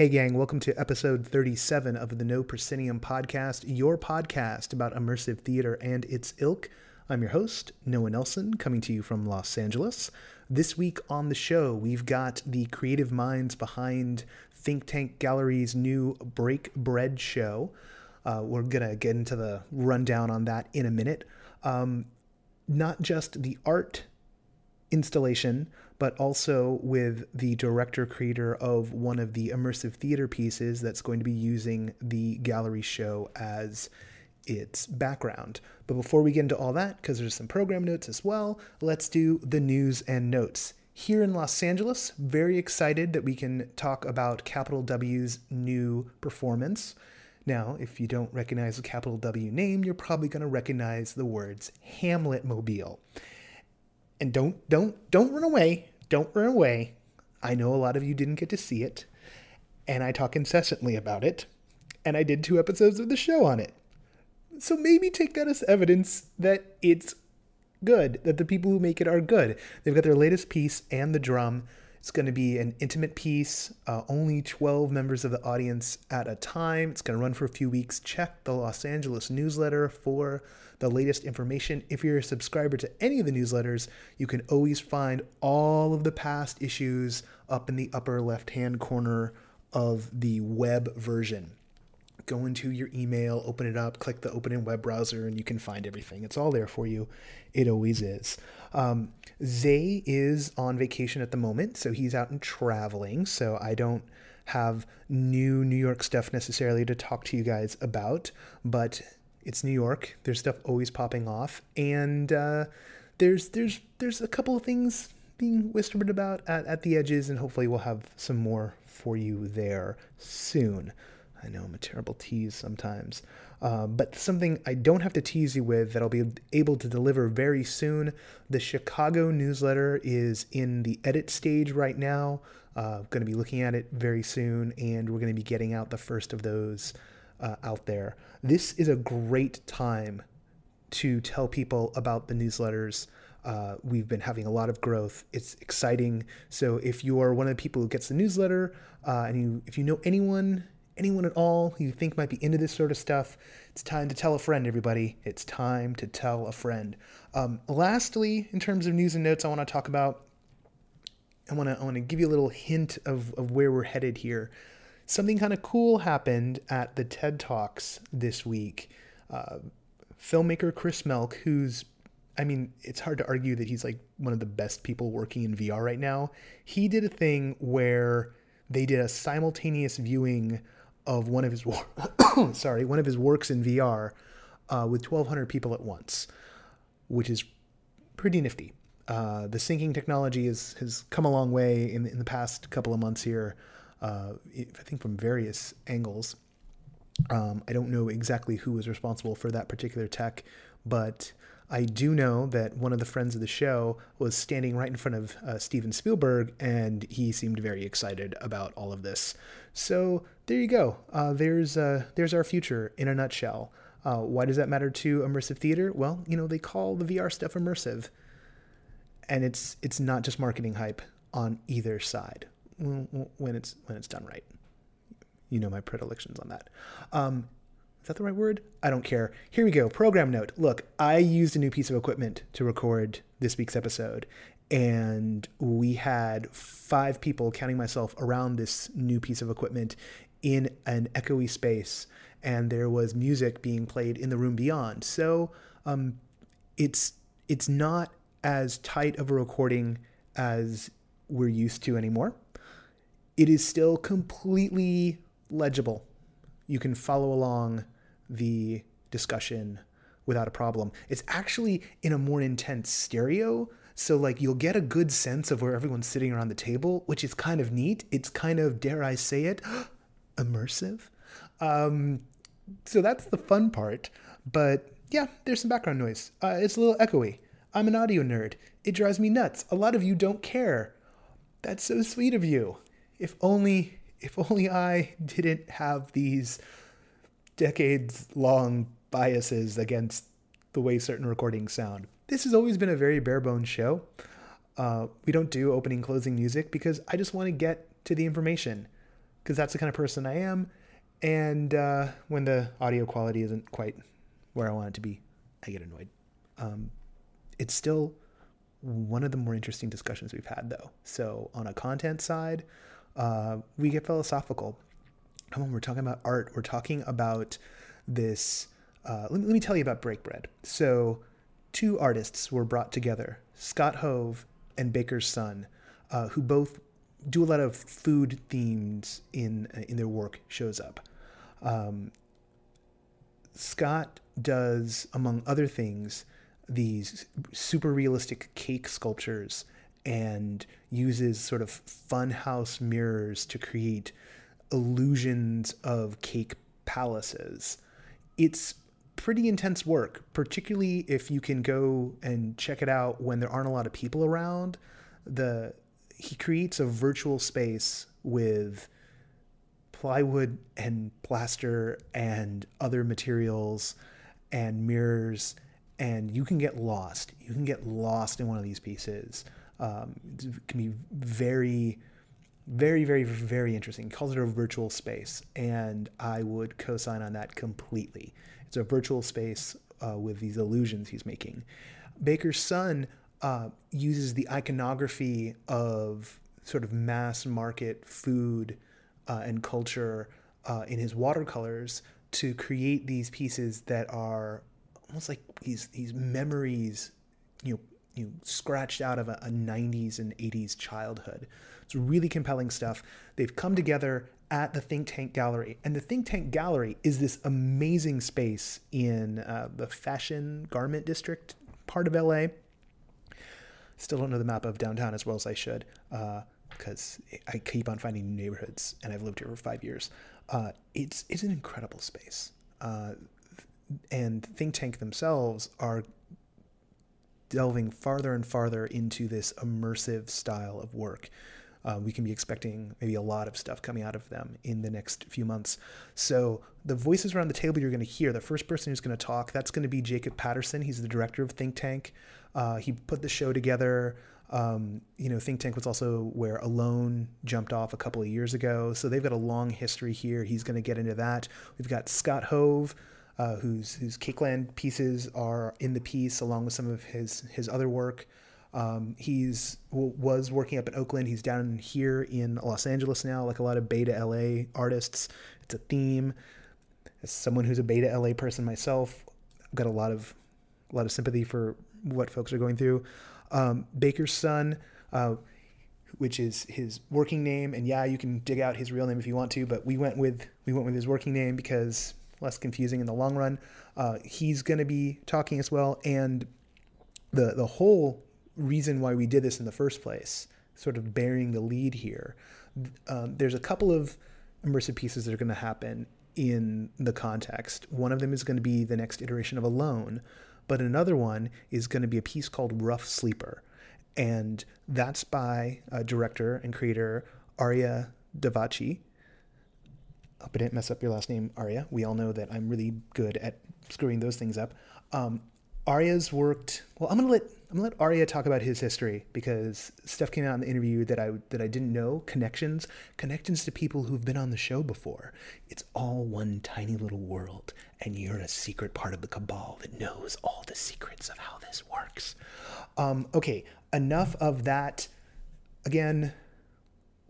Hey, gang, welcome to episode 37 of the No Proscenium podcast, your podcast about immersive theater and its ilk. I'm your host, Noah Nelson, coming to you from Los Angeles. This week on the show, we've got the creative minds behind Think Tank Gallery's new Break Bread show. Uh, we're going to get into the rundown on that in a minute. Um, not just the art installation, but also with the director creator of one of the immersive theater pieces that's going to be using the gallery show as its background. But before we get into all that, because there's some program notes as well, let's do the news and notes. Here in Los Angeles, very excited that we can talk about Capital W's new performance. Now, if you don't recognize the Capital W name, you're probably going to recognize the words Hamlet Mobile. And don't don't don't run away don't run away. I know a lot of you didn't get to see it, and I talk incessantly about it, and I did two episodes of the show on it. So maybe take that as evidence that it's good, that the people who make it are good. They've got their latest piece and the drum. It's going to be an intimate piece, uh, only 12 members of the audience at a time. It's going to run for a few weeks. Check the Los Angeles newsletter for the latest information. If you're a subscriber to any of the newsletters, you can always find all of the past issues up in the upper left hand corner of the web version. Go into your email, open it up, click the open in web browser, and you can find everything. It's all there for you. It always is. Um, Zay is on vacation at the moment, so he's out and traveling. So I don't have new New York stuff necessarily to talk to you guys about, but it's New York. There's stuff always popping off, and uh, there's there's there's a couple of things being whispered about at, at the edges, and hopefully we'll have some more for you there soon. I know I'm a terrible tease sometimes, uh, but something I don't have to tease you with that I'll be able to deliver very soon. The Chicago newsletter is in the edit stage right now. Uh, going to be looking at it very soon, and we're going to be getting out the first of those uh, out there. This is a great time to tell people about the newsletters. Uh, we've been having a lot of growth. It's exciting. So if you are one of the people who gets the newsletter, uh, and you if you know anyone anyone at all who you think might be into this sort of stuff, it's time to tell a friend. Everybody, it's time to tell a friend. Um, lastly, in terms of news and notes, I want to talk about. I want to I want to give you a little hint of of where we're headed here something kind of cool happened at the TED Talks this week. Uh, filmmaker Chris Milk, who's, I mean, it's hard to argue that he's like one of the best people working in VR right now. He did a thing where they did a simultaneous viewing of one of his sorry one of his works in VR uh, with 1,200 people at once, which is pretty nifty. Uh, the syncing technology is, has come a long way in, in the past couple of months here uh, I think from various angles. Um, I don't know exactly who was responsible for that particular tech, but I do know that one of the friends of the show was standing right in front of uh, Steven Spielberg, and he seemed very excited about all of this. So there you go. Uh, there's uh, there's our future in a nutshell. Uh, why does that matter to immersive theater? Well, you know they call the VR stuff immersive, and it's it's not just marketing hype on either side when it's when it's done right. You know my predilections on that. Um, is that the right word? I don't care. Here we go. Program note. Look, I used a new piece of equipment to record this week's episode, and we had five people, counting myself, around this new piece of equipment in an echoey space, and there was music being played in the room beyond. So um, it's it's not as tight of a recording as we're used to anymore it is still completely legible. You can follow along the discussion without a problem. It's actually in a more intense stereo. So, like, you'll get a good sense of where everyone's sitting around the table, which is kind of neat. It's kind of, dare I say it, immersive. Um, so, that's the fun part. But yeah, there's some background noise. Uh, it's a little echoey. I'm an audio nerd. It drives me nuts. A lot of you don't care. That's so sweet of you if only if only I didn't have these decades long biases against the way certain recordings sound. This has always been a very bare bones show. Uh, we don't do opening closing music because I just want to get to the information. because that's the kind of person I am. And uh, when the audio quality isn't quite where I want it to be, I get annoyed. Um, it's still one of the more interesting discussions we've had, though. So, on a content side, uh, we get philosophical. Come on, we're talking about art, we're talking about this. Uh, let, me, let me tell you about Break Bread. So, two artists were brought together Scott Hove and Baker's Son, uh, who both do a lot of food themes in in their work shows up. Um, Scott does, among other things, these super realistic cake sculptures and uses sort of funhouse mirrors to create illusions of cake palaces. It's pretty intense work, particularly if you can go and check it out when there aren't a lot of people around. The he creates a virtual space with plywood and plaster and other materials and mirrors and you can get lost you can get lost in one of these pieces um, can be very very very very interesting. He calls it a virtual space and i would co-sign on that completely. It's a virtual space uh, with these illusions he's making. Baker's son uh, uses the iconography of sort of mass market food uh, and culture uh, in his watercolors to create these pieces that are almost like these these memories, you know, you know, scratched out of a, a 90s and 80s childhood. It's really compelling stuff. They've come together at the Think Tank Gallery, and the Think Tank Gallery is this amazing space in uh, the fashion garment district part of LA. Still don't know the map of downtown as well as I should, because uh, I keep on finding new neighborhoods, and I've lived here for five years. Uh, it's it's an incredible space, uh, and Think Tank themselves are delving farther and farther into this immersive style of work. Uh, we can be expecting maybe a lot of stuff coming out of them in the next few months. So the voices around the table you're going to hear, the first person who's going to talk, that's going to be Jacob Patterson. He's the director of Think Tank. Uh, he put the show together. Um, you know, Think Tank was also where Alone jumped off a couple of years ago. So they've got a long history here. He's going to get into that. We've got Scott Hove, uh, whose whose Cakeland pieces are in the piece, along with some of his his other work. Um, he's was working up in Oakland. He's down here in Los Angeles now, like a lot of Beta LA artists. It's a theme. As someone who's a Beta LA person myself, I've got a lot of a lot of sympathy for what folks are going through. Um, Baker's son, uh, which is his working name, and yeah, you can dig out his real name if you want to, but we went with we went with his working name because less confusing in the long run. Uh, he's going to be talking as well, and the the whole reason why we did this in the first place, sort of bearing the lead here. Um, there's a couple of immersive pieces that are going to happen in the context. One of them is going to be the next iteration of Alone, but another one is going to be a piece called Rough Sleeper. And that's by a director and creator Arya Davachi. Hope I didn't mess up your last name, Arya. We all know that I'm really good at screwing those things up. Um, Arya's worked. Well, I'm gonna let I'm gonna let Arya talk about his history because stuff came out in the interview that I that I didn't know. Connections, connections to people who've been on the show before. It's all one tiny little world, and you're a secret part of the cabal that knows all the secrets of how this works. Um, okay, enough of that. Again,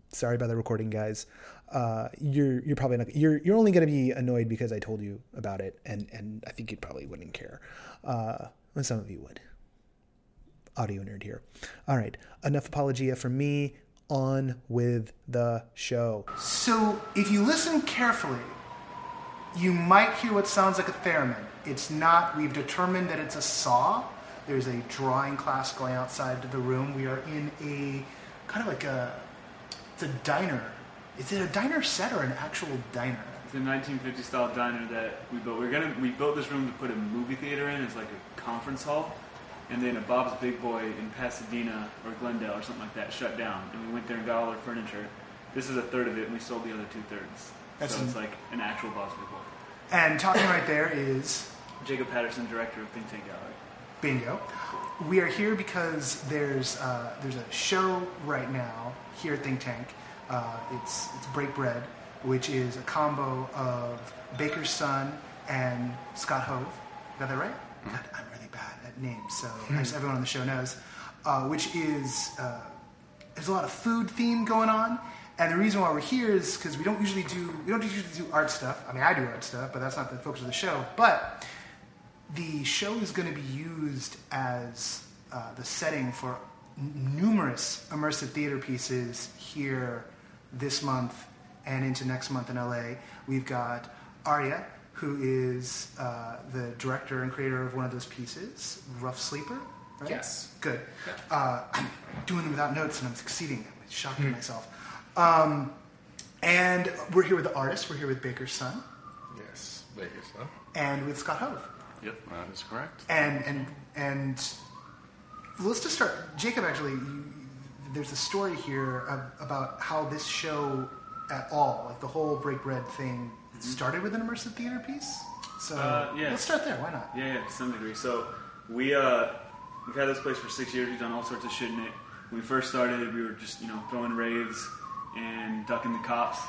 sorry about the recording, guys. Uh, you're you're probably not you're you're only going to be annoyed because I told you about it, and and I think you probably wouldn't care. Uh, some of you would. Audio nerd here. All right, enough apologia from me. On with the show. So, if you listen carefully, you might hear what sounds like a theremin. It's not. We've determined that it's a saw. There's a drawing class going outside the room. We are in a kind of like a it's a diner. Is it a diner set or an actual diner? It's a 1950 style diner that we built. We're gonna we built this room to put a movie theater in. It's like a conference hall, and then a Bob's Big Boy in Pasadena or Glendale or something like that shut down, and we went there and got all our furniture. This is a third of it, and we sold the other two thirds. That's so an- it's like an actual Bob's Big Boy. And talking right there is Jacob Patterson, director of Think Tank Gallery. Bingo. We are here because there's uh, there's a show right now here at Think Tank. Uh, it's it's Break Bread, which is a combo of Baker's Son and Scott Hove. Got that right? God, I'm really bad at names, so as everyone on the show knows, uh, which is uh, there's a lot of food theme going on. And the reason why we're here is because we don't usually do we don't usually do art stuff. I mean, I do art stuff, but that's not the focus of the show. But the show is going to be used as uh, the setting for n- numerous immersive theater pieces here this month and into next month in LA. We've got Arya, who is uh, the director and creator of one of those pieces, Rough Sleeper. Right? Yes. Good. Uh, I'm doing them without notes and I'm succeeding. I'm shocking myself. Um, and we're here with the artist. We're here with Baker's son Yes. Baker's son. and with Scott Hove. Yep, that is correct. and and and let's just start. Jacob, actually, you, there's a story here of, about how this show at all, like the whole break bread thing, started with an immersive theater piece. So Uh, yes. let's start there. Why not? Yeah, yeah, to some degree. So we uh, we've had this place for six years. We've done all sorts of shit in it. When we first started, we were just you know throwing raves and ducking the cops.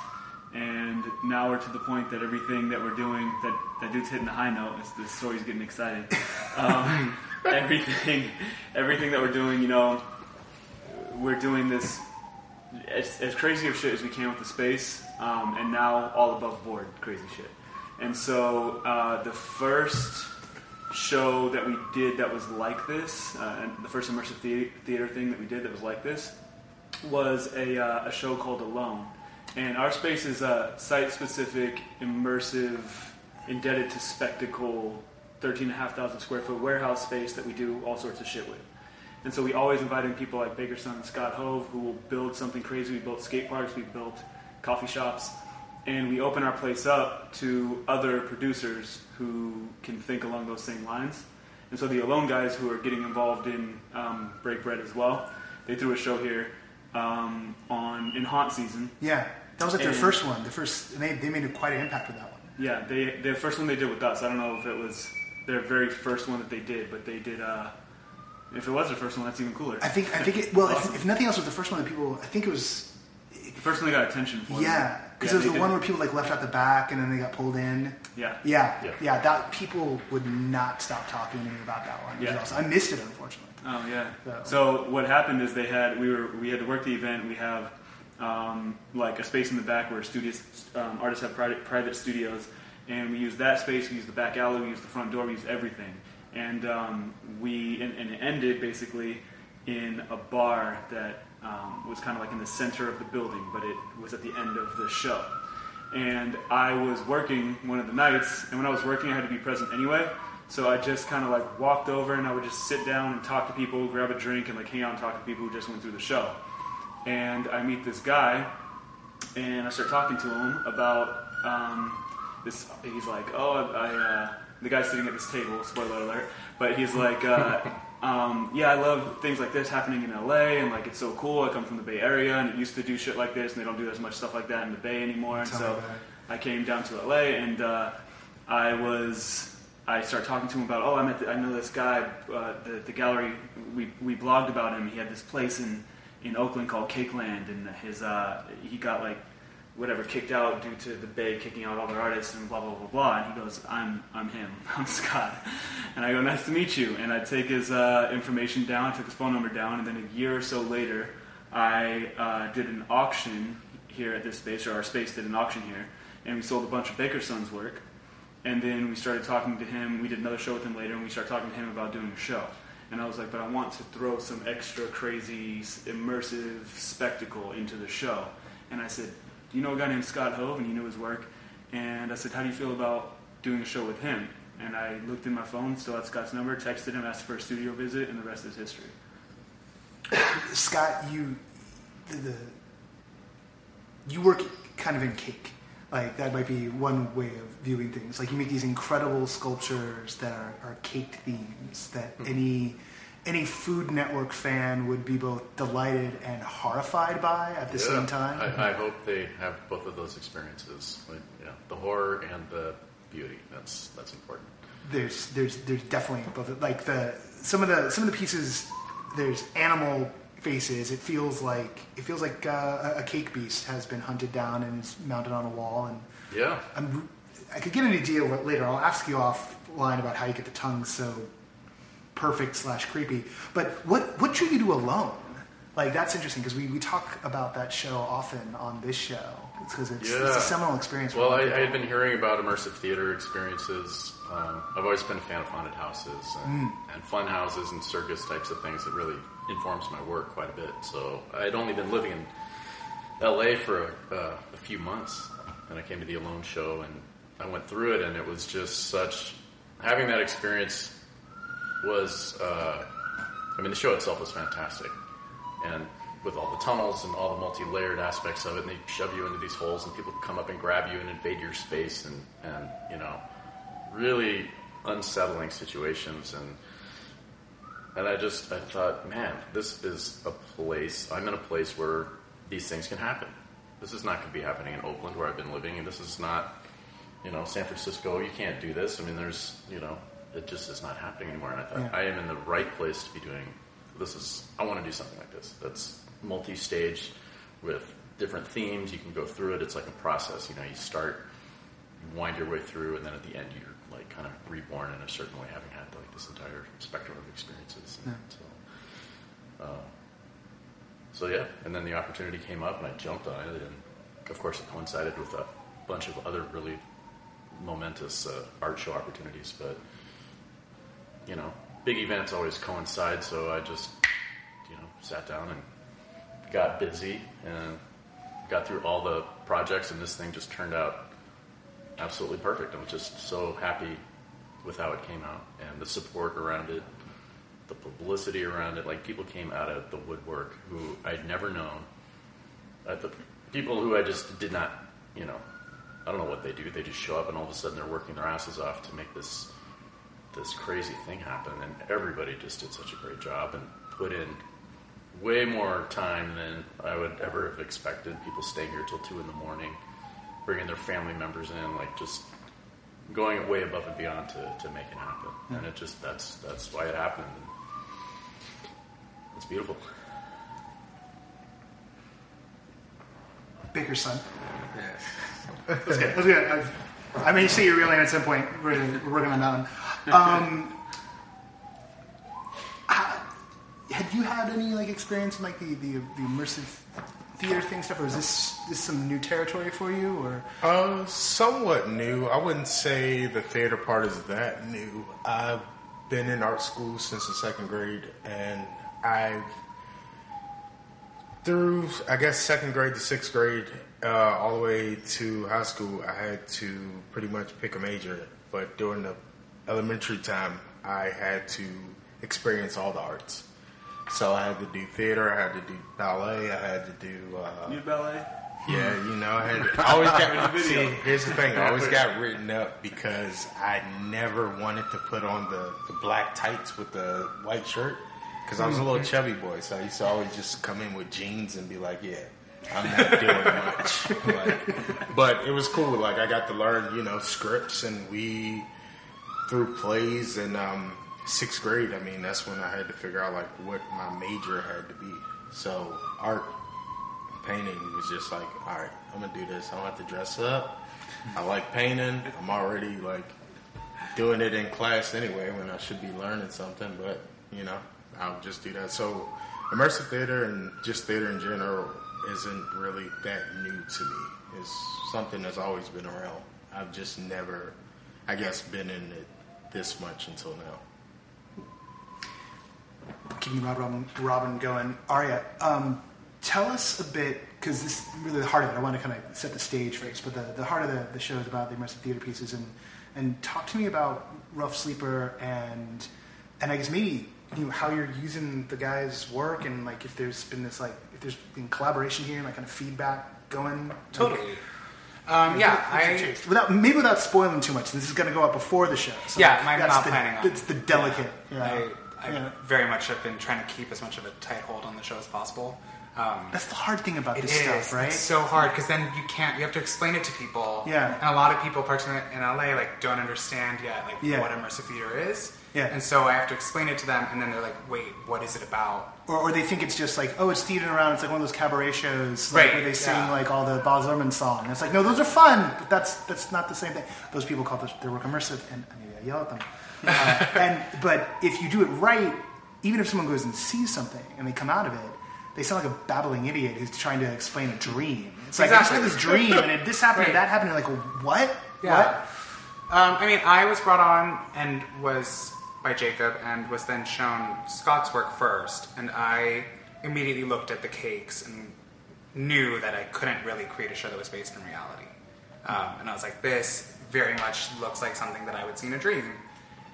And now we're to the point that everything that we're doing, that that dude's hitting the high note. Is the story's getting excited. Um, everything, everything that we're doing, you know, we're doing this as, as crazy of shit as we can with the space, um, and now all above board crazy shit. And so uh, the first show that we did that was like this, uh, and the first immersive thea- theater thing that we did that was like this, was a, uh, a show called Alone. And our space is a site-specific, immersive, indebted to spectacle, 13,500 square foot warehouse space that we do all sorts of shit with. And so we always invite in people like Baker Son and Scott Hove who will build something crazy. We built skate parks, we built coffee shops, and we open our place up to other producers who can think along those same lines. And so the Alone guys who are getting involved in um, Break Bread as well, they threw a show here um, on in haunt season. Yeah, that was like their And- first one. The first, and they they made quite an impact with that one. Yeah, they the first one they did with us. I don't know if it was their very first one that they did, but they did. Uh, if it was the first one, that's even cooler. I think I think it. Well, Awesome. if, if nothing else, was the first one that people. I think it was. the first one they got attention for. Yeah, because Yeah, it was the did. one where people like left out the back and then they got pulled in. Yeah. Yeah, Yeah. yeah, That people would not stop talking to me about that one. Yeah. awesome. I missed it unfortunately. Oh yeah. So- So what happened is they had we were we had to work the event. We have um, like a space in the back where studios um, artists have private private studios, and we use that space. We use the back alley. We use the front door. We use everything. And um, we and, and it ended basically in a bar that um, was kind of like in the center of the building, but it was at the end of the show. And I was working one of the nights, and when I was working, I had to be present anyway. So I just kind of like walked over, and I would just sit down and talk to people, grab a drink, and like hang out and talk to people who just went through the show. And I meet this guy, and I start talking to him about um, this. He's like, "Oh, I." I uh, the guy sitting at this table. Spoiler alert! But he's like, uh, um, "Yeah, I love things like this happening in LA, and like it's so cool. I come from the Bay Area, and it used to do shit like this, and they don't do as much stuff like that in the Bay anymore. And Tell so. I came down to LA, and uh, I was. I started talking to him about, oh, I met, the, I know this guy, uh, the, the gallery. We, we blogged about him. He had this place in, in Oakland called Cakeland, and his uh, he got like whatever kicked out due to the Bay kicking out all their artists and blah blah blah blah. And he goes, I'm I'm him. I'm Scott. And I go, nice to meet you. And I take his uh, information down, took his phone number down, and then a year or so later, I uh, did an auction here at this space, or our space did an auction here, and we sold a bunch of Baker Sons work. And then we started talking to him. We did another show with him later, and we started talking to him about doing a show. And I was like, but I want to throw some extra crazy, immersive spectacle into the show. And I said, do you know a guy named Scott Hove? And he knew his work. And I said, how do you feel about doing a show with him? And I looked in my phone, still had Scott's number, texted him, asked for a studio visit, and the rest is history. Scott, you the, the you work kind of in cake. Like that might be one way of viewing things. Like you make these incredible sculptures that are, are caked themes that hmm. any any Food Network fan would be both delighted and horrified by at the Yeah. same time. I, I hope they have both of those experiences. Like, yeah, the horror and the beauty. That's that's important. there's there's there's definitely both like the some of the some of the pieces there's animal faces. It feels like it feels like uh, a cake beast has been hunted down and is mounted on a wall. And Yeah. I'm, I could get an idea later. I'll ask you offline about how you get the tongue so perfect slash creepy. But what what drew you to Alone? Like that's interesting because we, we talk about that show often on this show. Because it's, it's a seminal experience. Well, I, I had been hearing about immersive theater experiences. Um, I've always been a fan of haunted houses and, and fun houses and circus types of things. that really informs my work quite a bit. So I'd only been living in LA for a, uh, a few months, and I came to the Alone show, and I went through it, and it was just such. Having that experience was. Uh, I mean, the show itself was fantastic, and with all the tunnels and all the multi-layered aspects of it, and they shove you into these holes, and people come up and grab you and invade your space, and and you know, really unsettling situations, and and I just I thought, man, this is a place. I'm in a place where these things can happen. This is not going to be happening in Oakland, where I've been living, and this is not, you know, San Francisco. You can't do this. I mean, there's, you know, it just is not happening anymore. And I thought Yeah. I am in the right place to be doing. This is. I want to do something like this. That's multi-stage with different themes. You can go through it. It's like a process. You know, you start, you wind your way through, and then at the end, you're like kind of reborn in a certain way, having had like this entire spectrum of experiences. Yeah. So, uh, so yeah, and then the opportunity came up, and I jumped on it, and of course, it coincided with a bunch of other really momentous uh, art show opportunities. But you know, big events always coincide, so I just you know sat down and got busy and got through all the projects, and this thing just turned out absolutely perfect. I was just so happy with how it came out and the support around it, the publicity around it. Like people came out of the woodwork who I'd never known, uh, the people who I just did not, you know, I don't know what they do. They just show up and all of a sudden they're working their asses off to make this this crazy thing happen. And everybody just did such a great job and put in way more time than I would ever have expected. People staying here till two in the morning, bringing their family members in, like just going way above and beyond to, to make it happen. And it just that's that's why it happened. It's beautiful. Baker's son. Yes. That's good. That's good. I, I you see your real name at some point. We're, we're working on that one. Um, ha- had you had any like experience in like the, the, the immersive theater thing stuff, or is this this some new territory for you? Or Uh, somewhat new. I wouldn't say the theater part is that new. I've been in art school since the second grade, and I've through I guess second grade to sixth grade, uh, all the way to high school, I had to pretty much pick a major. But during the elementary time, I had to experience all the arts. So I had to do theater, I had to do ballet, I had to do uh, New ballet. yeah, you know, I, had, I always got. see, here's the thing: I always got written up because I never wanted to put on the, the black tights with the white shirt because I was a little chubby boy. So I used to always just come in with jeans and be like, "Yeah, I'm not doing much." like, but it was cool. Like I got to learn, you know, scripts, and we through plays and um, sixth grade. I mean, that's when I had to figure out like what my major had to be. So art painting was just like, all right, I'm gonna do this. I don't have to dress up. I like painting. I'm already like doing it in class anyway when I should be learning something, but you know, I'll just do that. So immersive theater and just theater in general isn't really that new to me. It's something that's always been around. I've just never, I guess, been in it this much until now. keeping Robin, Robin going. Arya, um, tell us a bit, because this is really the heart of it. I want to kind of set the stage first, but the, the heart of the, the show is about the immersive theater pieces. And, and talk to me about Rough Sleeper and, and I guess maybe you know, how you're using the guys' work and like if there's been this like, if there's been collaboration here and like kind of feedback going. Totally. Um, yeah, I Without maybe without spoiling too much. This is going to go up before the show. So Yeah, I'm not the, planning on- It's the delicate. I, Yeah. I Yeah. very much have been trying to keep as much of a tight hold on the show as possible. Um, That's the hard thing about it this is. stuff, right? It's so hard because then you can't. You have to explain it to people. Yeah. And a lot of people, particularly in LA, like don't understand yet, like Yeah. what immersive theater is. Yeah. And so I have to explain it to them, and then they're like, "Wait, what is it about?" Or, or they think it's just like, oh, it's theater around. It's like one of those cabaret shows, like, Right, where they sing yeah. like all the Baz Luhrmann song. It's like, no, those are fun, but that's that's not the same thing. Those people call their work immersive, and I I yell at them. Uh, and but if you do it right, even if someone goes and sees something and they come out of it, they sound like a babbling idiot who's trying to explain a dream. It's like I just had this dream, and it, this happened, and Right. that happened, and like, what? Yeah. What? Um, I mean, I was brought on and was by Jacob and was then shown Scott's work first, and I immediately looked at the cakes and knew that I couldn't really create a show that was based in reality. Um, and I was like, this very much looks like something that I would see in a dream.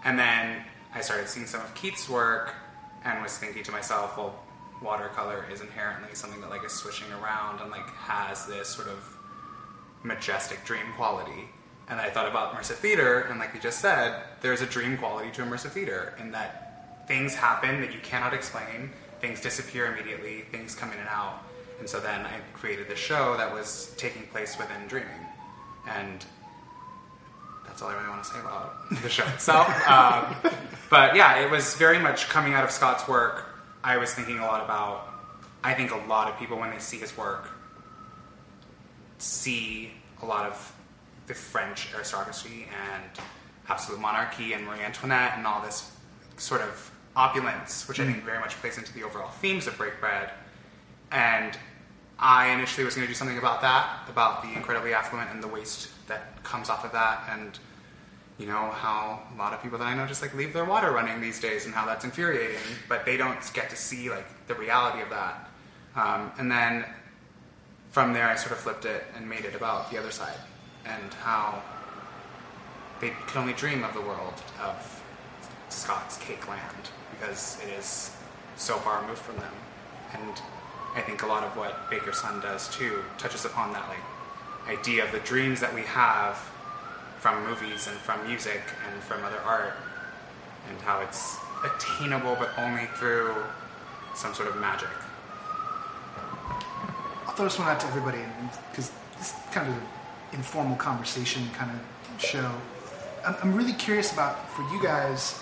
And then I started seeing some of Keith's work and was thinking to myself, well, watercolor is inherently something that like is swishing around and like has this sort of majestic dream quality. And I thought about immersive theater, and like you just said, there's a dream quality to immersive theater in that things happen that you cannot explain, things disappear immediately, things come in and out. And so then I created this show that was taking place within dreaming. And that's all I really want to say about the show itself. um, but yeah, it was very much coming out of Scott's work. I was thinking a lot about, I think a lot of people, when they see his work, see a lot of the French aristocracy and absolute monarchy and Marie Antoinette and all this sort of opulence, which I think very much plays into the overall themes of Break Bread. And I initially was going to do something about that, about the incredibly affluent and the waste that comes off of that, and you know how a lot of people that I know just like leave their water running these days, and how that's infuriating. But they don't get to see like the reality of that. Um, and then from there, I sort of flipped it and made it about the other side, and how they can only dream of the world of Scott's cake land because it is so far removed from them. And I think a lot of what Baker's Son does too touches upon that like idea of the dreams that we have from movies and from music and from other art, and how it's attainable but only through some sort of magic. I'll throw this one out to everybody because this kind of informal conversation kind of show. I'm, I'm really curious about for you guys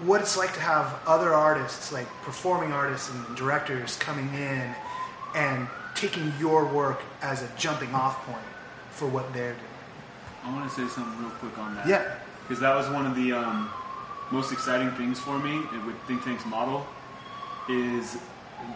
what it's like to have other artists, like performing artists and directors, coming in and taking your work as a jumping off point for what they're doing. I want to say something real quick on that. Yeah. Because that was one of the um, most exciting things for me with Think Tank's model is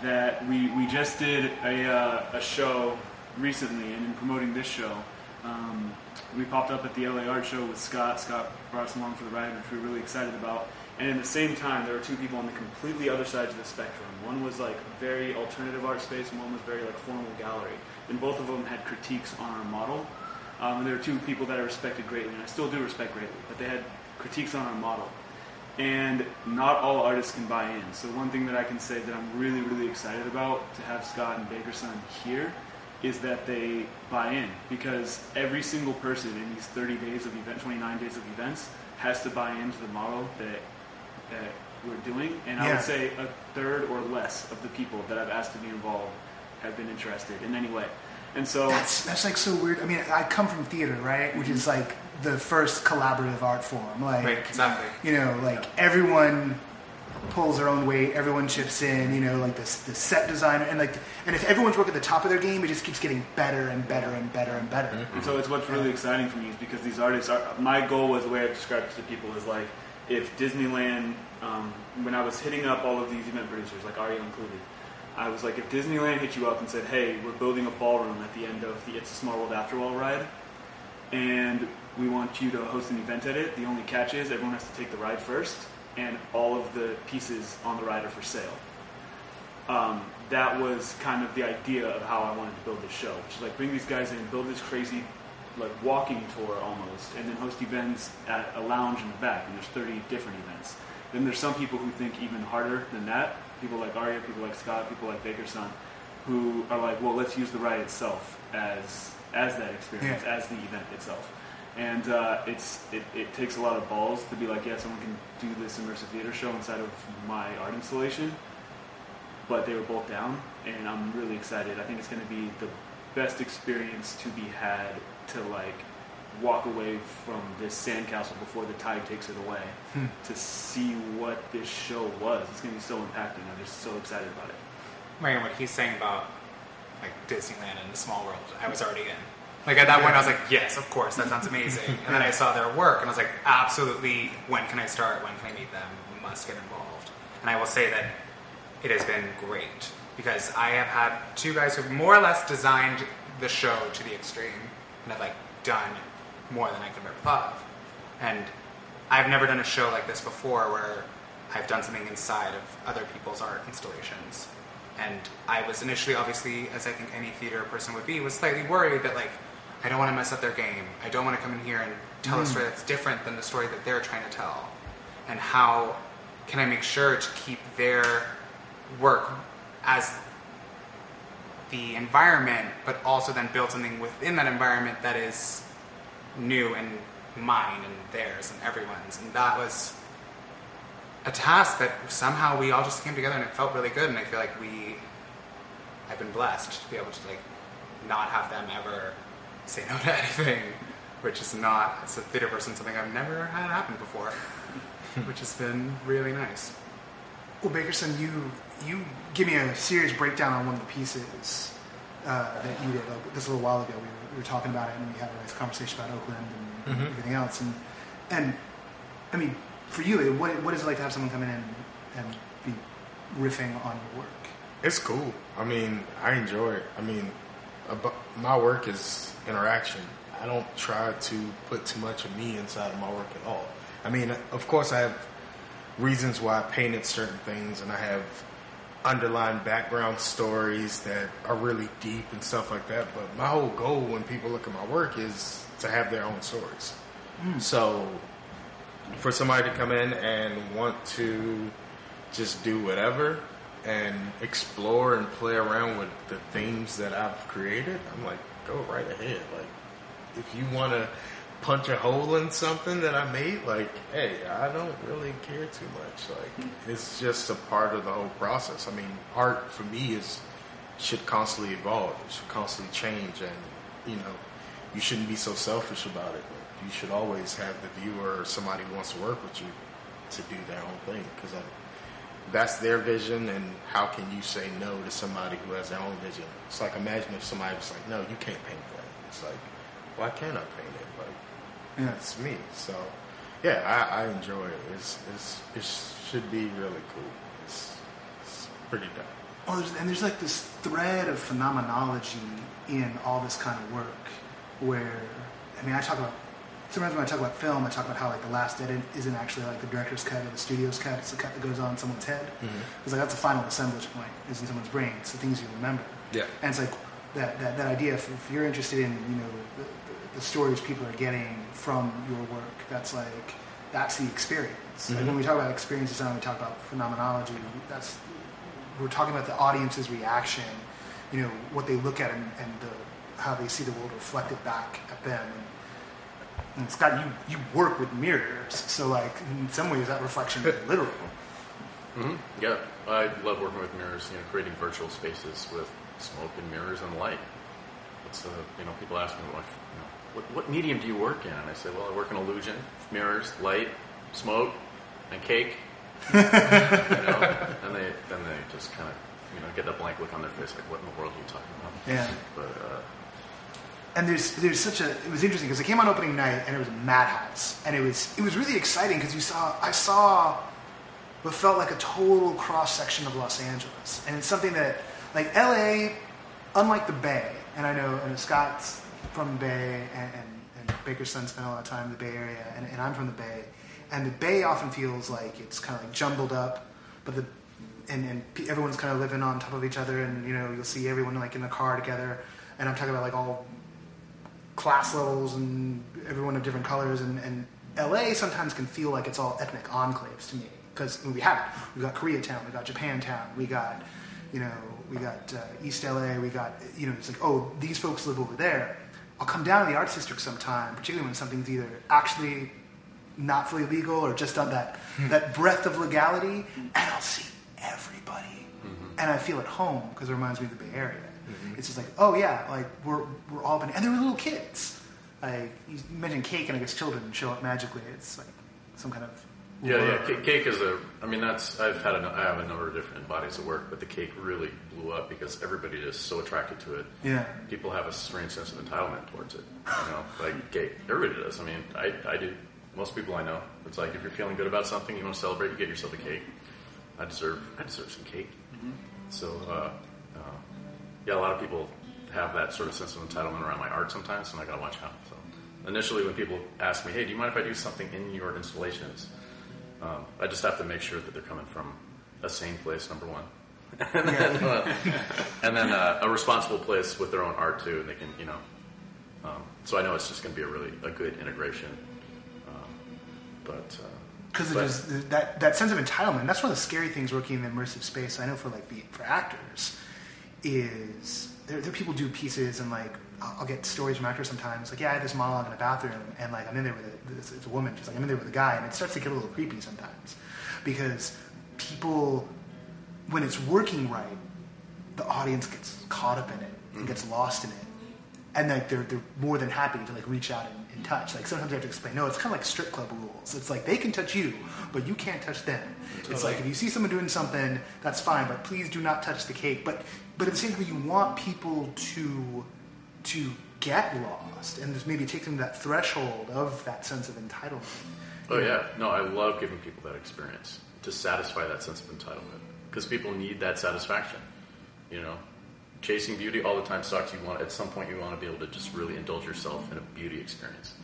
that we, we just did a, uh, a show recently, and in promoting this show, um, we popped up at the LA Art Show with Scott. Scott brought us along for the ride, which we were really excited about. And at the same time, there were two people on the completely other sides of the spectrum. One was like very alternative art space, and one was very like formal gallery. And both of them had critiques on our model. Um, and there were two people that I respected greatly, and I still do respect greatly, but they had critiques on our model. And not all artists can buy in. So one thing that I can say that I'm really, really excited about to have Scott and Baker's Son here is that they buy in because every single person in these 30 days of event, 29 days of events, has to buy into the model that that we're doing. And I would say a third or less of the people that I've asked to be involved have been interested in any way. And so That's that's like so weird. I mean, I come from theater, right, which is like the first collaborative art form. Like, Right, exactly. you know, like everyone pulls their own weight, everyone chips in. You know, like this the set designer and like and if everyone's working at the top of their game, it just keeps getting better and better and better and better. And so it's what's really exciting for me is because these artists are. My goal was the way I've described it to people is like if Disneyland, um, when I was hitting up all of these event producers, like Arya included, I was like, if Disneyland hit you up and said, hey, we're building a ballroom at the end of the It's a Small World After All ride, and we want you to host an event at it, the only catch is everyone has to take the ride first, and all of the pieces on the ride are for sale um, that was kind of the idea of how I wanted to build this show, which is like bring these guys in, build this crazy like walking tour almost, and then host events at a lounge in the back, and there's 30 different events. Then there's some people who think even harder than that. People like Arya, people like Scott, people like Baker Son, who are like, well, let's use the ride itself as as that experience, Yeah. as the event itself. And uh, it's it, it takes a lot of balls to be like, yeah, someone can do this immersive theater show inside of my art installation but they were both down, and I'm really excited. I think it's going to be the best experience to be had to like walk away from this sandcastle before the tide takes it away Hmm. to see what this show was. It's going to be so impacting. I'm just so excited about it. Marion, what he's saying about like Disneyland and the small world, I was already in. Like at that point, I was like, yes, of course, that sounds amazing. and then I saw their work, and I was like, absolutely. When can I start? When can I meet them? Must get involved. And I will say that it has been great because I have had two guys who have more or less designed the show to the extreme and have like done more than I could have ever thought of. And I've never done a show like this before where I've done something inside of other people's art installations. And I was initially, obviously, as I think any theater person would be, was slightly worried that like I don't want to mess up their game. I don't want to come in here and tell a mm. story that's different than the story that they're trying to tell. And how can I make sure to keep their work as the environment, but also then build something within that environment that is new and mine and theirs and everyone's. And that was a task that somehow we all just came together and it felt really good. And I feel like we, I've been blessed to be able to like not have them ever say no to anything, which is not, as a theater person, something I've never had happen before, which has been really nice. Well, Baker's Son, you you give me a serious breakdown on one of the pieces uh, that you did like, this a little while ago. We were, we were talking about it, and we had a nice conversation about Oakland and Mhm. everything else. And and I mean, for you, what what is it like to have someone come in and, and be riffing on your work? It's cool. I mean, I enjoy it. I mean, abo- my work is interaction. I don't try to put too much of me inside of my work at all. I mean, of course, I have reasons why I painted certain things, and I have underlying background stories that are really deep and stuff like that. But my whole goal when people look at my work is to have their own stories. Hmm. So, for somebody to come in and want to just do whatever and explore and play around with the themes that I've created, I'm like, go right ahead. Like, if you want to punch a hole in something that I made, like, hey, I don't really care too much. Like, hmm. it's just a part of the whole process. I mean, art for me is should constantly evolve. It should constantly change, and you know, you shouldn't be so selfish about it. You should always have the viewer or somebody who wants to work with you to do their own thing because that's their vision. And how can you say no to somebody who has their own vision? It's like imagine if somebody was like, "No, you can't paint that." It's like, why can't I paint it? Like, Yeah. it's me. So, yeah, I, I enjoy it. It's, it's it should be really cool. It's, it's pretty dope. Well, there's, and there's like this thread of phenomenology in all this kind of work, where I mean, I talk about sometimes when I talk about film, I talk about how like the last edit isn't actually like the director's cut or the studio's cut; it's the cut that goes on someone's head. Mm-hmm. It's like that's the final assemblage point, is in someone's brain. It's the things you remember. Yeah. And it's like that that, that idea. If, if you're interested in you know the, the, stories people are getting from your work, that's like that's the experience. Like mm-hmm. when we talk about experiences, and we talk about phenomenology. That's we're talking about the audience's reaction, you know, what they look at and, and the, how they see the world reflected back at them. And, and Scott, you, you work with mirrors, so like in some ways that reflection is literal. hmm Yeah, I love working with mirrors. You know, creating virtual spaces with smoke and mirrors and light. It's uh, you know, people ask me, what, you know, what, what medium do you work in? And I say, well, I work in illusion, mirrors, light, smoke, and cake. you know, and they then they just kind of you know get that blank look on their face, like, what in the world are you talking about? Yeah. But uh, And there's there's such a it was interesting because it came on opening night and it was a madhouse. And it was it was really exciting because you saw I saw what felt like a total cross section of Los Angeles. And it's something that like LA unlike the Bay and I know and Scott's from the Bay and, and, and Baker's son spent a lot of time in the Bay Area and, and I'm from the Bay. And the Bay often feels like it's kind of like jumbled up but the and, and everyone's kind of living on top of each other and you know you'll see everyone like in the car together. And I'm talking about like all class levels and everyone of different colors and, and LA sometimes can feel like it's all ethnic enclaves to me because we have it. We got Koreatown, we got Japantown, we got you know we got uh, East LA, we got you know it's like oh these folks live over there. I'll come down to the arts district sometime, particularly when something's either actually not fully legal or just on that hmm. that breadth of legality, hmm. and I'll see everybody mm-hmm. and I feel at home because it reminds me of the Bay Area. It's just like, oh yeah, like we're we're all been, and they were little kids. Like you mentioned cake, and I guess children show up magically. It's like some kind of Yeah, yeah. Cake, cake is a. I mean, that's. I've had. A, I have a number of different bodies of work, but the cake really blew up because everybody is so attracted to it. Yeah. People have a strange sense of entitlement towards it. You know, like cake. Everybody does. I mean, I, I do. Most people I know. It's like if you're feeling good about something, you want to celebrate, you get yourself a cake. I deserve. I deserve some cake. So, uh, uh, yeah, a lot of people have that sort of sense of entitlement around my art sometimes, and I gotta watch out. So, initially, when people ask me, "Hey, do you mind if I do something in your installations?" Um, I just have to make sure that they're coming from a sane place, number one, and then, uh, and then uh, a responsible place with their own art too, and they can, you know. Um, so I know it's just going to be a really a good integration. Um, but uh, because but- there's that that sense of entitlement. That's one of the scary things working in the immersive space. I know for like the, for actors is there, there people do pieces and like I'll, get stories from actors sometimes like yeah I had this monologue in a bathroom and like I'm in there with a, this, it's a woman she's like I'm in there with a guy and it starts to get a little creepy sometimes because people when it's working right the audience gets caught up in it and gets lost in it and like they're they're more than happy to like reach out and, and touch. Like sometimes you have to explain. No, it's kind of like strip club rules. It's like they can touch you, but you can't touch them. It's like if you see someone doing something, that's fine, but please do not touch the cake. But but at the same time, you want people to to get lost and just maybe take them to that threshold of that sense of entitlement. Oh yeah, no, I love giving people that experience to satisfy that sense of entitlement because people need that satisfaction. You know, chasing beauty all the time sucks. You want at some point you want to be able to just really indulge yourself in a beauty experience.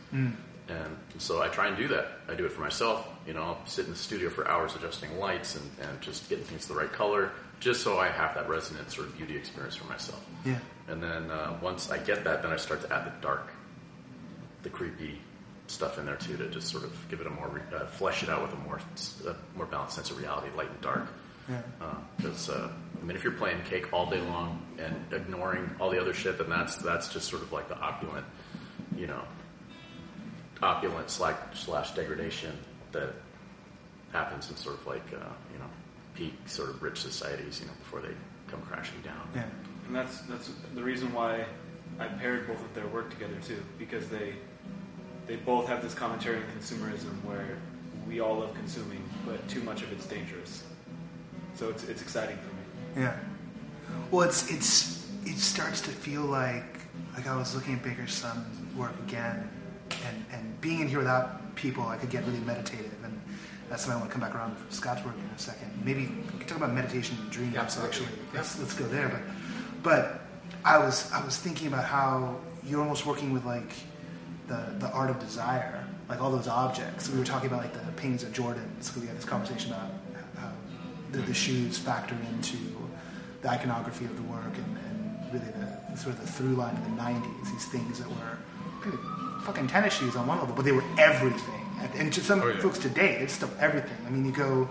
And so I try and do that. I do it for myself. You know, I'll sit in the studio for hours adjusting lights and, and just getting things the right color, just so I have that resonance or beauty experience for myself. Yeah. And then uh, once I get that, then I start to add the dark, the creepy stuff in there too to just sort of give it a more re- uh, flesh it out with a more a more balanced sense of reality, light and dark. Yeah. Because uh, I mean, if you're playing cake all day long and ignoring all the other shit, then that's that's just sort of like the opulent, you know, opulent slash slash degradation that happens in sort of like uh, you know peak sort of rich societies, you know, before they come crashing down. Yeah. And that's that's the reason why I paired both of their work together too, because they they both have this commentary on consumerism where we all love consuming, but too much of it's dangerous. So it's it's exciting for me. Yeah. Well, it's it's it starts to feel like like I was looking at Baker's son's work again, and and being in here without people, I could get really meditative, and that's something I want to come back around for Scott's work in a second. Maybe we could talk about meditation and dreams. Yeah, absolutely. Actually, let's, let's go there. But but I was I was thinking about how you're almost working with like the the art of desire, like all those objects. We were talking about like the paintings of Jordans. So We had this conversation about how the, the shoes factor into the iconography of the work and, and really the, the sort of the through line of the 90s. These things that were really fucking tennis shoes on one level, but they were everything. And, and to some Oh, yeah. folks today, it's still everything. I mean, you go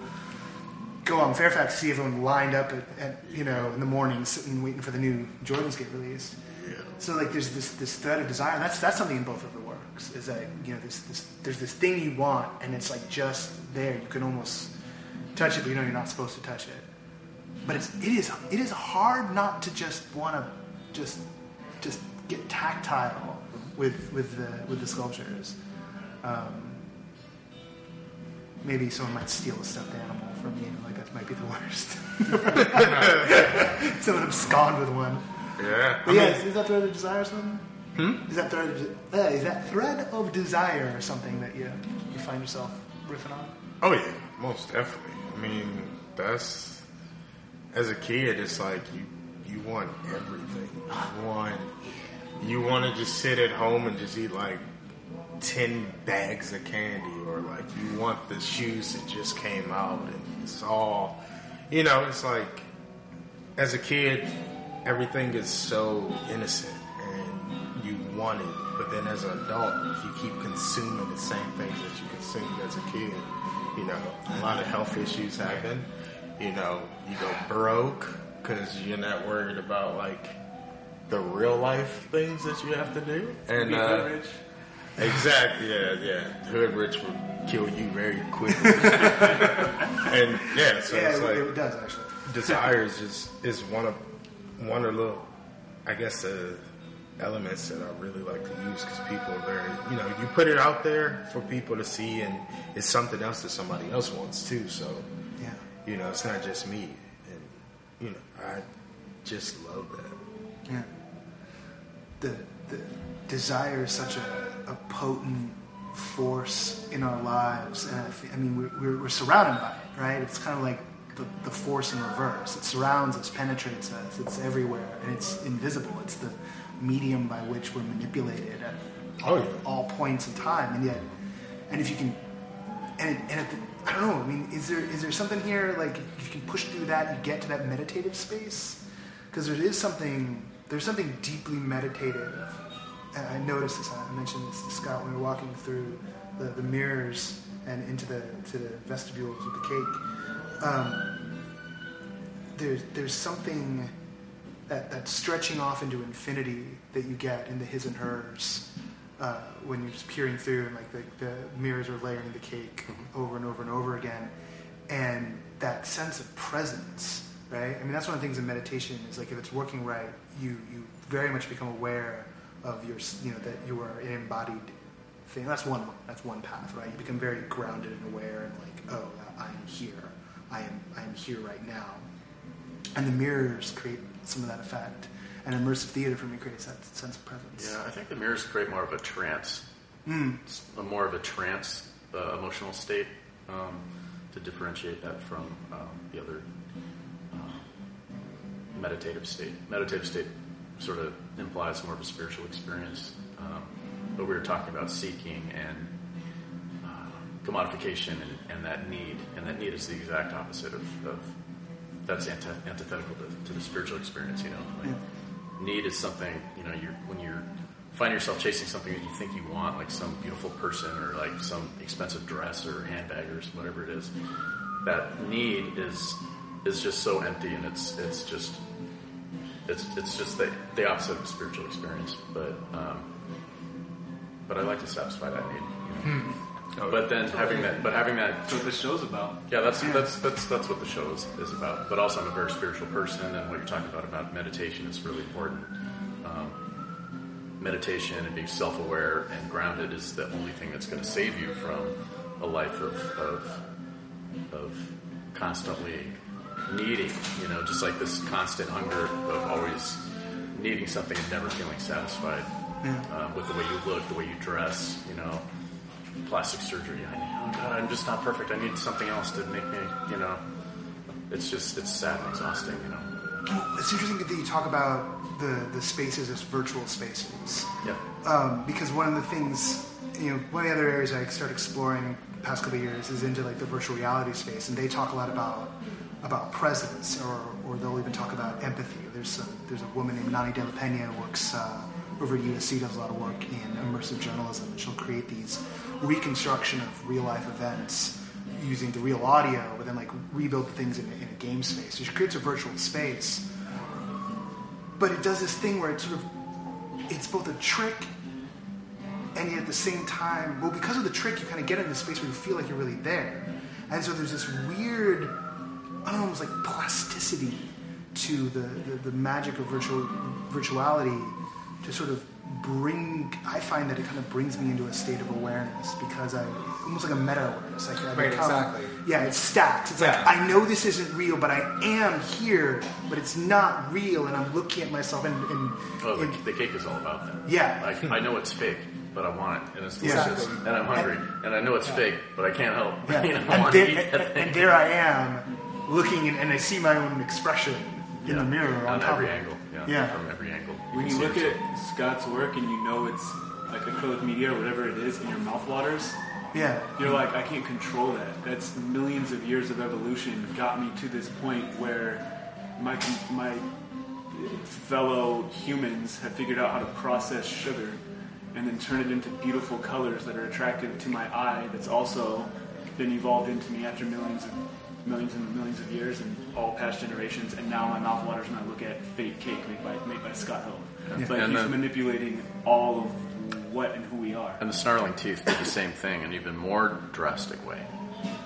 go on Fairfax, see everyone lined up at, at you know in the morning, sitting waiting for the new Jordans get released. So like there's this this thread of desire, and that's that's something in both of the works. Is that you know this, this there's this thing you want, and it's like just there. You can almost touch it, but you know you're not supposed to touch it. But it's it is it is hard not to just want to just just get tactile with with the with the sculptures. Um, maybe someone might steal a stuffed animal from you. Like that might be the worst. someone abscond with one. Yeah. I But yeah, mean, is, is that thread of desire or something? Hmm? Is that thread? Of, uh, is that thread of desire or something that you you find yourself riffing on? Oh yeah, most definitely. I mean, that's as a kid, it's like you you want everything. You want you want to just sit at home and just eat like ten bags of candy, or like you want the shoes that just came out, and it's all you know. It's like as a kid, everything is so innocent and you want it. But then as an adult, if you keep consuming the same things that you consumed as a kid, you know, a lot of health issues happen. You know, you go broke because you're not worried about like the real life things that you have to do. And Be uh, Rich. Exactly. Yeah, yeah. Hood rich will kill you very quickly. and yeah, so yeah, it's it, like it does actually. Desire is just is one of one of the I guess the elements that I really like to use because people are very you know you put it out there for people to see and it's something else that somebody else wants too. So Yeah. You know it's not just me and you know I just love that. Yeah. The the desire is such a, a potent force in our lives, and I, mean we're, we're, we're surrounded by it, right? It's kind of like the, the force in reverse. It surrounds us, penetrates us. It's everywhere, and it's invisible. It's the medium by which we're manipulated at Oh, yeah. all points in time, and yet, and if you can, and and at the, I don't know. I mean, is there is there something here like you can push through that, you get to that meditative space? Because there is something there's something deeply meditative. And I noticed this. I mentioned this to Scott when we were walking through the, the mirrors and into the to the vestibules with the cake. Um, there's there's something that that's stretching off into infinity that you get in the his and hers uh, when you're just peering through and like the, the mirrors are layering the cake over and over and over again, and that sense of presence, right? I mean, that's one of the things in meditation is like if it's working right, you you very much become aware of your you know that you are an embodied thing. That's one that's one path, right? You become very grounded and aware and like, oh, I am here. I am I am here right now. And the mirrors create some of that effect. And immersive theater for me creates that sense of presence. Yeah, I think the mirrors create more of a trance, It's a more of a trance uh, emotional state um, to differentiate that from um, the other uh, meditative state. Meditative state sort of implies more of a spiritual experience, um, but we were talking about seeking and uh, commodification and, and that need, and that need is the exact opposite of, of that's anti- antithetical to, to the spiritual experience. You know, like, need is something you know. You're when you're find yourself chasing something that you think you want, like some beautiful person or like some expensive dress or handbag or whatever it is. That need is is just so empty, and it's it's just it's it's just the, the opposite of a spiritual experience. But um, but I like to satisfy that need. You know? But then having that, but having that That's what the show's about. yeah, that's that's that's that's what the show is, is about. But also, I'm a very spiritual person, and what you're talking about about meditation is really important. Um, meditation and being self-aware and grounded is the only thing that's going to save you from a life of of, of constantly needing. You know, just like this constant hunger of always needing something and never feeling satisfied um, with the way you look, the way you dress. You know plastic surgery. I need, oh God, I'm just not perfect. I need something else to make me, you know. It's just, it's sad and exhausting, you know. It's interesting that you talk about the, the spaces as virtual spaces. Yeah. um, because one of the things, you know, one of the other areas I started exploring the past couple of years is into like the virtual reality space, and they talk a lot about about presence, or, or they'll even talk about empathy. There's a, there's a woman named Nonny de la Peña who works uh, over at USC, does a lot of work in immersive journalism, and she'll create these reconstruction of real life events using the real audio, but then like rebuild the things in, a- in a game space. So she creates a virtual space, but it does this thing where it sort of it's both a trick and yet at the same time, well, because of the trick, you kind of get into a space where you feel like you're really there. And so there's this weird, I don't know, almost like plasticity to the, the, the magic of virtual virtuality to sort of bring, I find that it kind of brings me into a state of awareness because I, almost like a meta awareness. Like I Right, become- exactly. Yeah, it's stacked. It's Yeah. like, I know this isn't real, but I am here, but it's not real, and I'm looking at myself and, and, Oh, the, and the cake is all about that. Yeah. Like, I know it's fake, but I want it, and it's Yeah. delicious, and I'm hungry, and I know it's fake, but I can't help. Yeah. you know, and, want there, eat that and, thing. and there I am, looking, and, and I see my own expression in Yeah. the mirror on, on top every of angle. Yeah, Yeah. from every angle. When you look at Scott's work and you know it's like acrylic media or whatever it is, and your mouth waters, Yeah. you're like, I can't control that. That's millions of years of evolution got me to this point where my my fellow humans have figured out how to process sugar and then turn it into beautiful colors that are attractive to my eye. That's also been evolved into me after millions of millions and millions of years and all past generations. And now my mouth waters when I look at fake cake made by made by Scott Hove. It's like And he's then- manipulating all of what and who we are. And the snarling teeth did the same thing in an even more drastic way.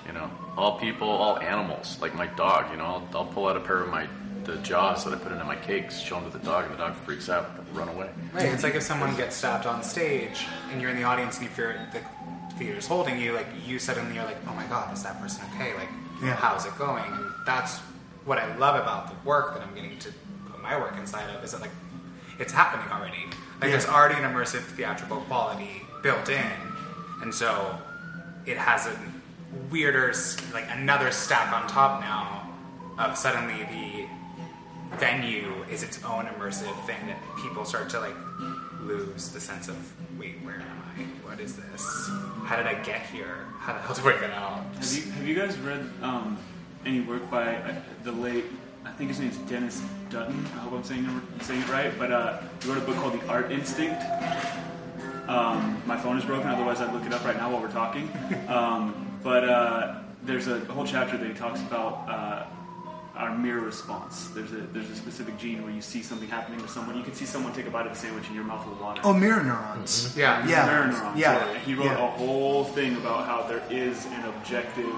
You know, all people, all animals, like my dog. You know, I'll, I'll pull out a pair of my the jaws that I put into my cakes, show them to the dog, and the dog freaks out, run away. Right. It's like if someone gets stabbed on stage and you're in the audience and you feel the theater's holding you, like you suddenly are like, oh my god, is that person okay? Like, Yeah. how's it going? And that's what I love about the work that I'm getting to put my work inside of is that like it's happening already. Like there's already an immersive theatrical quality built in, and so it has a weirder, like another stack on top now of suddenly the venue is its own immersive thing that people start to like lose the sense of wait, where am I? What is this? How did I get here? How the hell do I get out? Have you, have you guys read um, any work by uh, the late, I think his name's Denis Dutton. I hope I'm saying, it- saying it right. But uh, he wrote a book called The Art Instinct. Um, my phone is broken, otherwise I'd look it up right now while we're talking. Um, but uh, there's a whole chapter that he talks about uh, our mirror response. There's a there's a specific gene where you see something happening to someone. You can see someone take a bite of a sandwich and your mouth will water. Oh, mirror neurons. Yeah. Yeah. Mirror neurons. Yeah. He wrote Yeah. a whole thing about how there is an objective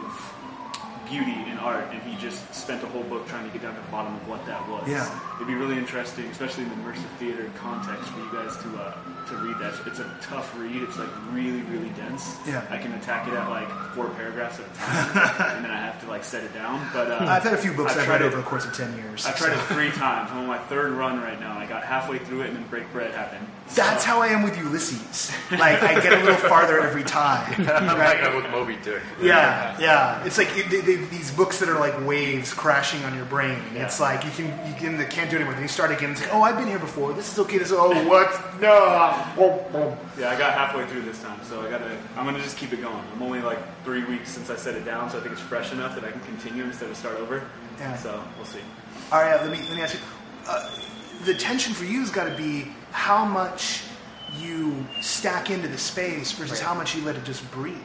beauty in art, and he just spent a whole book trying to get down to the bottom of what that was. Yeah. It'd be really interesting, especially in the immersive theater context, for you guys to uh, to read that. It's a tough read. It's like really, really dense. Yeah. I can attack it at like four paragraphs at a time, and then I have to like set it down. But uh, I've had a few books I've, tried read it- over the course of 10 years. I tried so. it three times. I'm on my third run right now. I got halfway through it, and then Break Bread happened. That's how I am with Ulysses. Like, I get a little farther every time. I'm like Right? that with Moby Dick. Yeah, yeah. It's like it, they, they, these books that are like waves crashing on your brain. It's like you can you can, can't do it anymore. Then you start again. It's like, oh, I've been here before. This is okay. This is oh, what? No. Yeah, I got halfway through this time, so I gotta. I'm gonna just keep it going. I'm only like three weeks since I set it down, so I think it's fresh enough that I can continue instead of start over. Yeah. So we'll see. All right, let me let me ask you. Uh, the tension for you has got to be how much you stack into the space versus Right. how much you let it just breathe.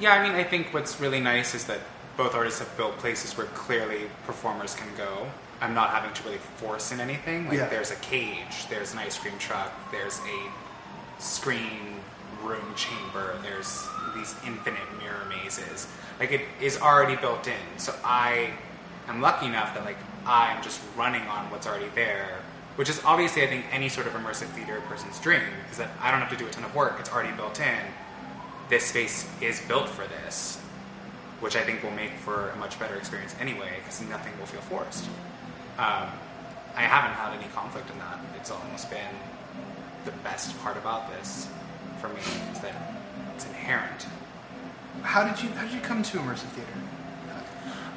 Yeah, I mean, I think what's really nice is that both artists have built places where clearly performers can go. I'm not having to really force in anything. Like, Yeah. there's a cage, there's an ice cream truck, there's a screen room chamber, there's these infinite mirror mazes. Like, it is already built in. So I am lucky enough that, like, I'm just running on what's already there. Which is obviously, I think, any sort of immersive theater person's dream, is that I don't have to do a ton of work. It's already built in this space is built for this, which I think will make for a much better experience anyway, because nothing will feel forced. Um, I haven't had any conflict in that. It's almost been the best part about this for me is that it's inherent. How did you how did you come to immersive theater?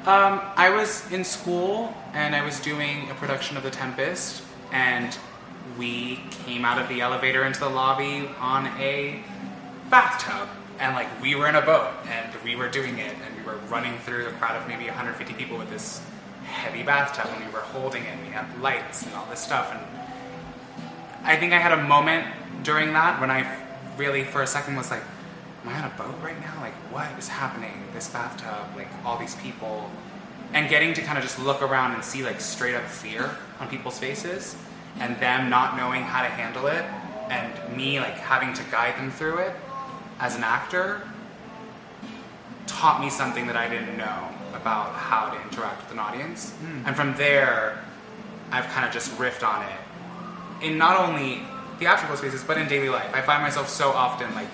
Um, I was in school and I was doing a production of The Tempest, and we came out of the elevator into the lobby on a bathtub, and like we were in a boat and we were doing it, and we were running through a crowd of maybe 150 people with this heavy bathtub, and we were holding it, and we had lights and all this stuff, and I think I had a moment during that when I really, for a second, was like, Am I on a boat right now? Like, what is happening? This bathtub, like, all these people. And getting to kind of just look around and see, like, straight up fear on people's faces, and them not knowing how to handle it, and me, like, having to guide them through it as an actor taught me something that I didn't know about how to interact with an audience. Hmm. And from there, I've kind of just riffed on it in not only theatrical spaces but in daily life. I find myself so often like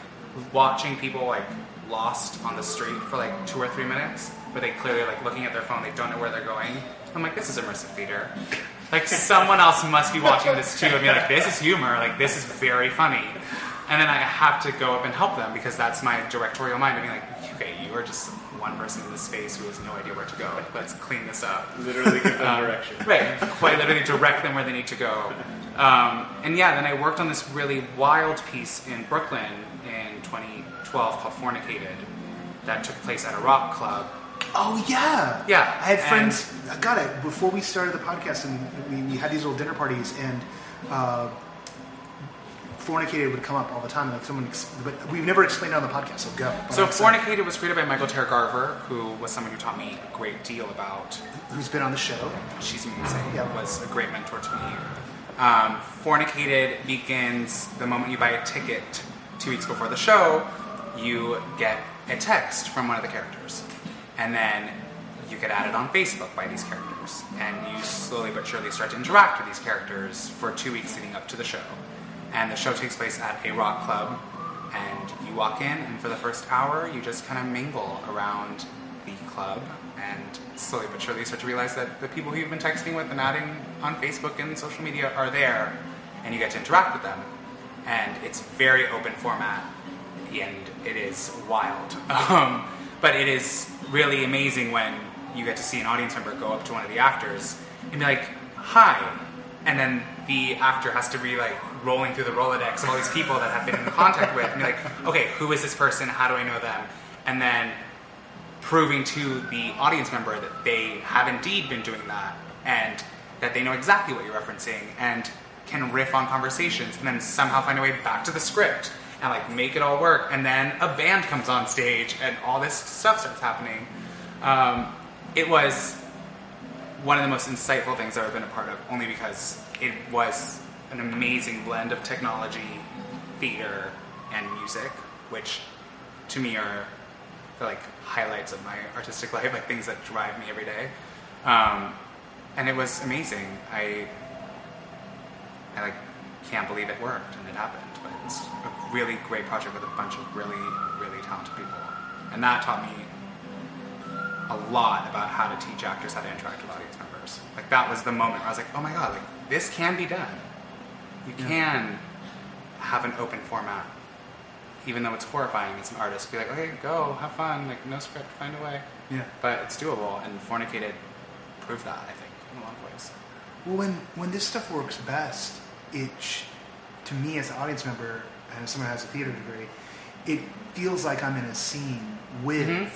watching people like lost on the street for like two or three minutes, where they clearly like looking at their phone, they don't know where they're going. I'm like, this is immersive theater. Like someone else must be watching this too and be like, this is humor. Like this is very funny. And then I have to go up and help them because that's my directorial mind of being like, okay, you are just one person in this space who has no idea where to go. Let's clean this up. Literally give them Um, direction. Right, quite literally direct them where they need to go. Um, and yeah, then I worked on this really wild piece in Brooklyn in 2012 called Fornicated that took place at a rock club. Oh yeah, Yeah, I had and- friends. I got it before we started the podcast, and we, we had these little dinner parties, and uh, fornicated would come up all the time. Like someone, ex- but we've never explained it on the podcast, so go. But So. Fornicated was created by Michael Ter Garver, who was someone who taught me a great deal about who's been on the show? she's amazing. Yeah. Was a great mentor to me. Um, Fornicated begins the moment you buy a ticket two weeks before the show. You get a text from one of the characters, and then you get added on Facebook by these characters, and you slowly but surely start to interact with these characters for two weeks leading up to the show. And the show takes place at a rock club, and you walk in, and for the first hour, you just kind of mingle around the club, and slowly but surely you start to realize that the people who you've been texting with and adding on Facebook and social media are there, and you get to interact with them. And it's very open format, and it is wild. Um, but it is really amazing when you get to see an audience member go up to one of the actors and be like, "Hi," and then the actor has to be like rolling through the Rolodex of all these people that have been in contact with, and be like, "Okay, who is this person? How do I know them?" And then proving to the audience member that they have indeed been doing that and that they know exactly what you're referencing and can riff on conversations and then somehow find a way back to the script and like make it all work and then a band comes on stage and all this stuff starts happening um, it was one of the most insightful things I've ever been a part of only because it was an amazing blend of technology theater and music which to me are the like highlights of my artistic life, like things that drive me every day. Um, and it was amazing. I I like can't believe it worked and it happened. But it was a really great project with a bunch of really really talented people, and that taught me a lot about how to teach actors how to interact with audience members. Like that was the moment where I was like, oh my god, like this can be done. You can have an open format even though it's horrifying as an artist, be like, okay, go, have fun, like no script, find a way. Yeah. But it's doable, and Fornicated proved that, I think, in a lot of ways. Well, when when this stuff works best, it sh- to me as an audience member and as someone who has a theater degree, it feels like I'm in a scene with Mhm.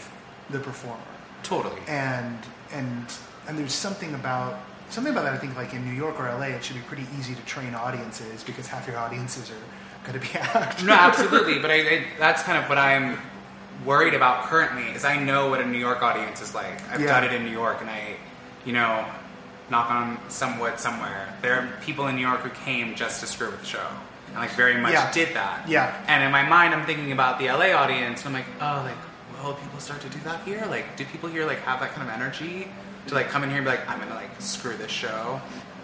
the performer, Totally. and and and there's something about something about that. I think like in New York or LA, it should be pretty easy to train audiences because half your audiences are going to be actors. no, absolutely. But I, I, that's kind of what I'm worried about currently. Is I know what a New York audience is like. I've Yeah. done it in New York, and I, you know, knock on some wood somewhere. There are people in New York who came just to screw with the show, and like very much Yeah. did that. Yeah. And in my mind, I'm thinking about the LA audience, and I'm like, oh, like, will people start to do that here? Like, do people here like have that kind of energy to like come in here and be like, I'm gonna like screw this show?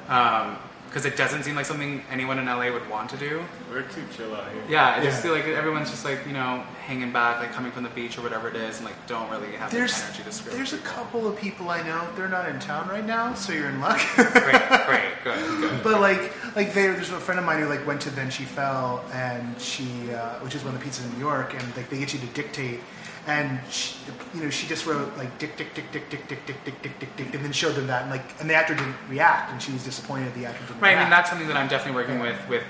Um, Because it doesn't seem like something anyone in LA would want to do. We're too chill out here. Yeah, I just Yeah. feel like everyone's just like you know hanging back, like coming from the beach or whatever it is, and like don't really have There's the energy to screw. there's a couple of people I know. They're not in town right now, so you're in luck. great, great, good, good. But like, like there, there's a friend of mine who like went to Then She Fell, and she, uh, which is one of the pizzas in New York, and like they get you to dictate, and she, you know she just wrote like dick, dick, dick, dick, dick, dick, dick, dick, dick, dick, dick, and then showed them that, and like, and the actor didn't react, and she was disappointed the actor didn't Right, react. and that's something that I'm definitely working with with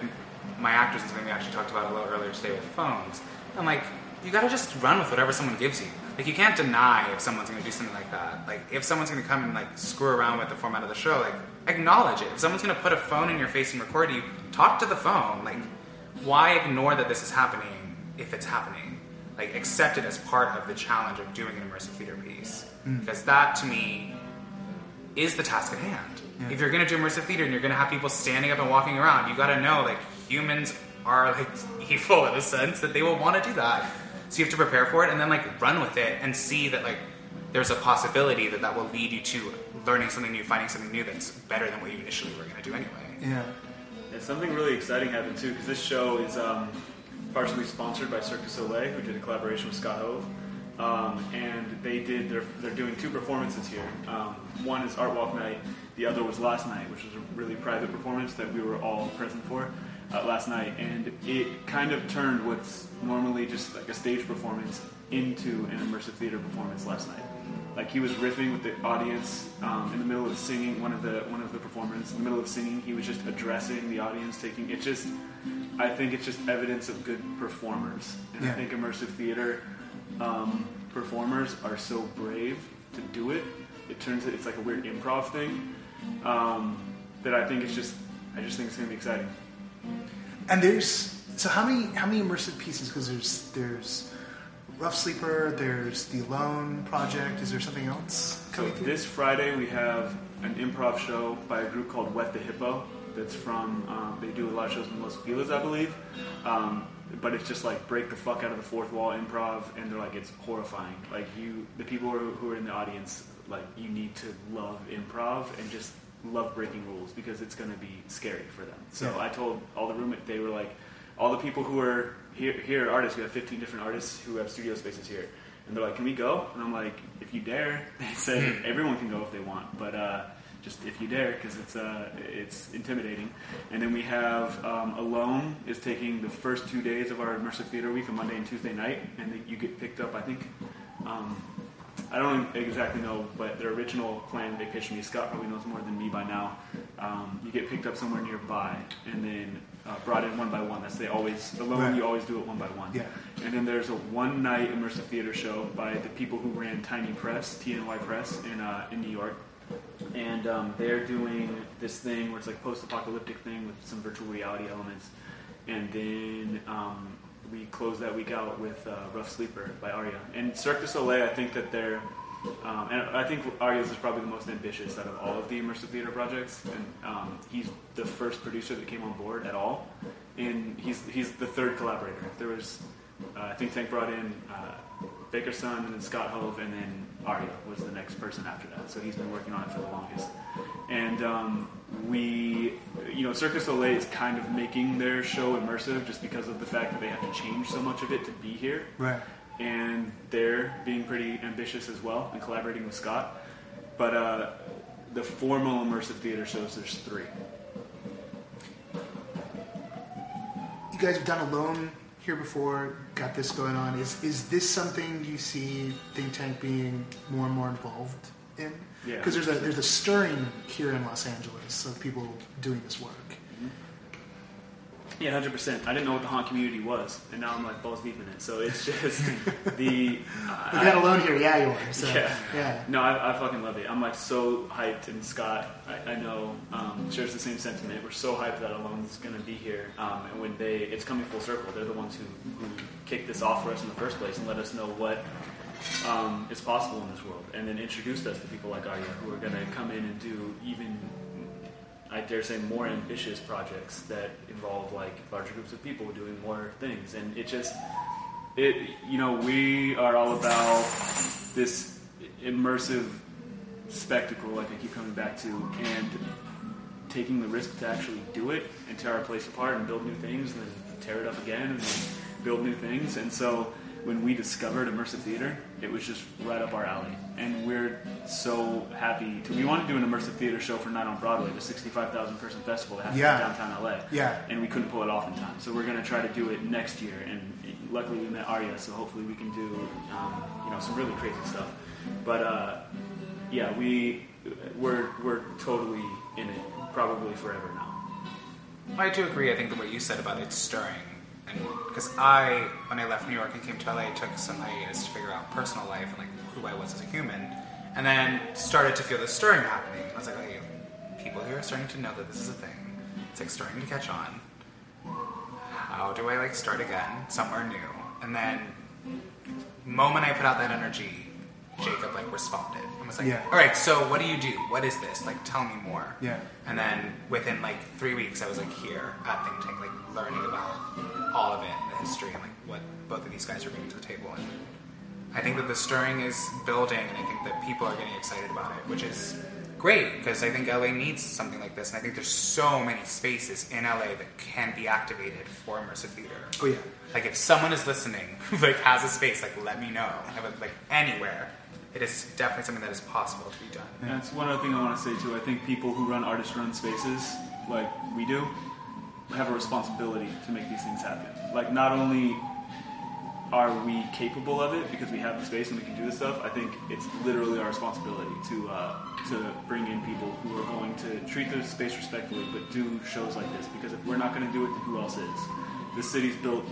my actors, and something we actually talked about a little earlier today with phones. I'm like, you gotta just run with whatever someone gives you. Like, you can't deny if someone's gonna do something like that. Like, if someone's gonna come and like screw around with the format of the show, like, acknowledge it. If someone's gonna put a phone in your face and record you, talk to the phone. Like, why ignore that this is happening if it's happening? Like, accept it as part of the challenge of doing an immersive theater piece. Because that, to me, is the task at hand. If you're going to do immersive theater and you're going to have people standing up and walking around, you got to know like humans are like evil in a sense that they will want to do that. So you have to prepare for it and then like run with it and see that like there's a possibility that that will lead you to learning something new, finding something new that's better than what you initially were going to do anyway. yeah, And something really exciting happened too, because this show is um, partially sponsored by Cirque du Soleil, who did a collaboration with Scott Hove. Um, and they did, they're, they're doing two performances here. Um, one is Art Walk Night, the other was Last Night, which was a really private performance that we were all present for uh, last night. And it kind of turned what's normally just like a stage performance into an immersive theater performance last night. Like he was riffing with the audience um, in the middle of singing one of the one of the performers. In the middle of singing, he was just addressing the audience, taking it. Just, I think it's just evidence of good performers, and Yeah. I think immersive theater um, performers are so brave to do it. It turns it, it's like a weird improv thing um, that I think it's just, I just think it's gonna be exciting. and there's so how many how many immersive pieces? Because there's there's Rough Sleeper, there's the Alone Project. Is there something else So coming through? this Friday we have an improv show by a group called Wet the Hippo. That's from um, they do a lot of shows in Los Feliz, I believe. Um, but it's just like break the fuck out of the fourth wall improv, and they're like it's horrifying. Like you, the people who are, who are in the audience, like you need to love improv and just love breaking rules because it's going to be scary for them. So Yeah. I told all the roommate they were like all the people who are here here are artists. We have 15 different artists who have studio spaces here, and they're like, "Can we go?" And I'm like, "If you dare." They said everyone can go if they want, but. uh just if you dare, because it's uh, it's intimidating. And then we have um, Alone is taking the first two days of our immersive theater week, a Monday and Tuesday night, and then you get picked up. I think um, I don't exactly know, but their original plan they pitched me. Scott probably knows more than me by now. Um, you get picked up somewhere nearby, and then uh, brought in one by one. That's they always alone. Right. You always do it one by one. Yeah. And then there's a one night immersive theater show by the people who ran Tiny Press, TNY Press, in uh, in New York. And um, they're doing this thing where it's like post-apocalyptic thing with some virtual reality elements. And then um, we close that week out with uh, Rough Sleeper by Arya. And Cirque du Soleil, I think that they're, um, and I think Arya's is probably the most ambitious out of all of the immersive theater projects. And um, he's the first producer that came on board at all. And he's he's the third collaborator. There was, uh, Think Tank brought in uh, Baker Son and then Scott Hove, and then Arya was the next person after that. So he's been working on it for the longest. And um, we, you know, Cirque du Soleil is kind of making their show immersive just because of the fact that they have to change so much of it to be here. Right. And they're being pretty ambitious as well and collaborating with Scott. But uh, the formal immersive theater shows, there's three. You guys have done Alone here before, got this going on. Is is this something you see Think Tank being more and more involved in? Yeah. Because there's a there's a stirring here in Los Angeles of people doing this work. Yeah, hundred percent. I didn't know what the haunt community was, and now I'm like balls deep in it. So it's just the. We've had Alone here, yeah, you are. So, Yeah. yeah. No, I, I fucking love it. I'm like so hyped, and Scott, I, I know, um, shares the same sentiment. We're so hyped that Alone's gonna be here, um, and when they, it's coming full circle. They're the ones who, who kicked this off for us in the first place and let us know what um, is possible in this world, and then introduced us to people like Arya who are gonna come in and do even, I dare say, more ambitious projects that involve like larger groups of people doing more things, and it just it you know we are all about this immersive spectacle like i keep coming back to and taking the risk to actually do it and tear our place apart and build new things and then tear it up again and build new things. And so when we discovered immersive theater it was just right up our alley and we're so happy to we want to do an immersive theater show for night on broadway the 65000 person festival that happens Yeah. in downtown la Yeah. and we couldn't pull it off in time. So we're going to try to do it next year. And luckily we met Arya, so hopefully we can do um, you know some really crazy stuff. But uh, yeah, we we're we're totally in it, probably forever now. I do agree. I think the way you said about it stirring, and because I, when I left New York and came to LA, took some hiatus to figure out personal life and like who I was as a human, and then started to feel the stirring happening. I was like, okay, people here are starting to know that this is a thing. It's like starting to catch on. How do I like start again somewhere new? And then, moment I put out that energy, Jacob like responded and was like, Yeah. all right, so what do you do? What is this? Like, tell me more. Yeah. And then within like three weeks, I was like here at Think Tank, like learning about all of it, the history, and like what both of these guys are bringing to the table. And I think that the stirring is building, and I think that people are getting excited about it, which is great because I think LA needs something like this, and I think there's so many spaces in LA that can be activated for immersive theater. Oh yeah. Like if someone is listening, like has a space, like let me know. I would like anywhere. It is definitely something that is possible to be done. And that's one other thing I want to say too. I think people who run artist-run spaces, like we do, have a responsibility to make these things happen. Like not only are we capable of it because we have the space and we can do this stuff, I think it's literally our responsibility to uh, to bring in people who are going to treat the space respectfully, but do shows like this. Because if we're not going to do it, then who else is? The city's built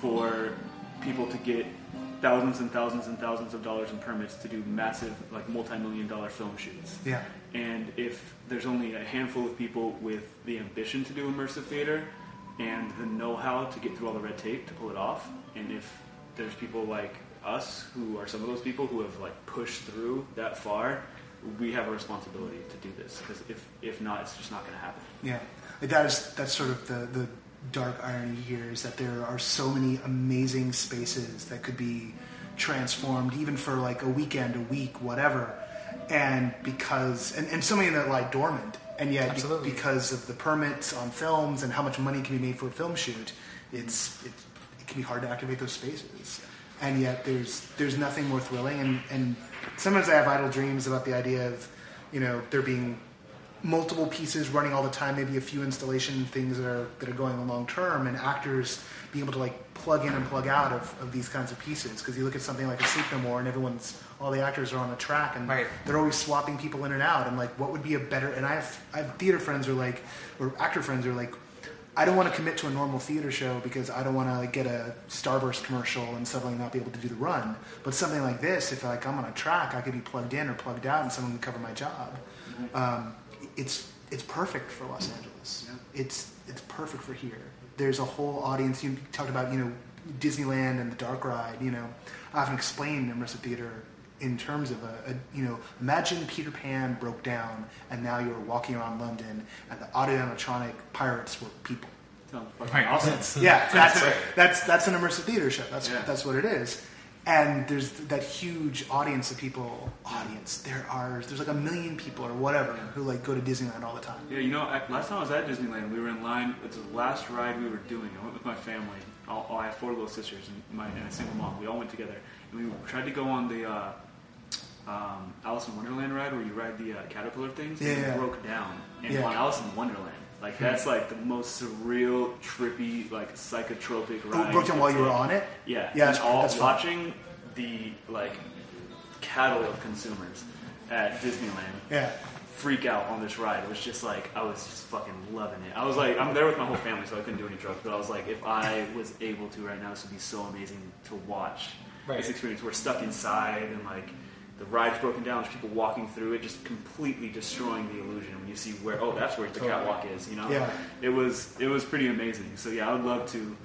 for people to get thousands and thousands and thousands of dollars in permits to do massive, like multi-million dollar film shoots. Yeah. And if there's only a handful of people with the ambition to do immersive theater and the know-how to get through all the red tape to pull it off, and if there's people like us who are some of those people who have like pushed through that far, we have a responsibility to do this because if if not, it's just not going to happen. Yeah, that is that's sort of the, the dark irony here is that there are so many amazing spaces that could be transformed even for like a weekend, a week, whatever. And because and, and so many that lie dormant. And yet be- because of the permits on films and how much money can be made for a film shoot, it's it, it can be hard to activate those spaces. And yet there's there's nothing more thrilling and, and sometimes I have idle dreams about the idea of, you know, there being multiple pieces running all the time, maybe a few installation things that are that are going long term, and actors being able to like plug in and plug out of, of these kinds of pieces. Because you look at something like a Sleep No More, and everyone's all the actors are on a track, and Right. they're always swapping people in and out. And like, what would be a better? And I have I have theater friends who are like, or actor friends who are like. I don't want to commit to a normal theater show because I don't want to like get a Starburst commercial and suddenly not be able to do the run. But something like this, if like I'm on a track, I could be plugged in or plugged out, and someone can cover my job. Um, it's it's perfect for Los Angeles. It's it's perfect for here. There's a whole audience. You talked about you know Disneyland and the dark ride. You know, I often explain immersive theater in terms of a, a you know imagine Peter Pan broke down and now you're walking around London and the audio animatronic pirates were people. Sounds fucking Right. awesome. Yeah, that's that's that's an immersive theater show. That's Yeah. that's what it is. And there's that huge audience of people. Audience. There are there's like a million people or whatever who like go to Disneyland all the time. Yeah, you know, I, last time I was at Disneyland, we were in line. It's the last ride we were doing. I went with my family. All, all- I have four little sisters and, my, and a single mom. We all went together, and we tried to go on the uh, um, Alice in Wonderland ride, where you ride the uh, caterpillar things. and Yeah. it broke down. And Yeah. on Alice in Wonderland, like that's like the most surreal, trippy, like psychotropic ride. it broke down you while you were on it. Yeah, Yeah, and that's- all that's fun. watching the like cattle of consumers at Disneyland Yeah. freak out on this ride. It was just like I was just fucking loving it. I was like, I'm there with my whole family, so I couldn't do any drugs. But I was like, if I was able to right now, this would be so amazing to watch Right. this experience. We're stuck inside, and like the ride's broken down. There's people walking through it, just completely destroying the illusion. When you see where, oh, that's where the catwalk is. You know, Yeah. it was it was pretty amazing. So yeah, I would love to.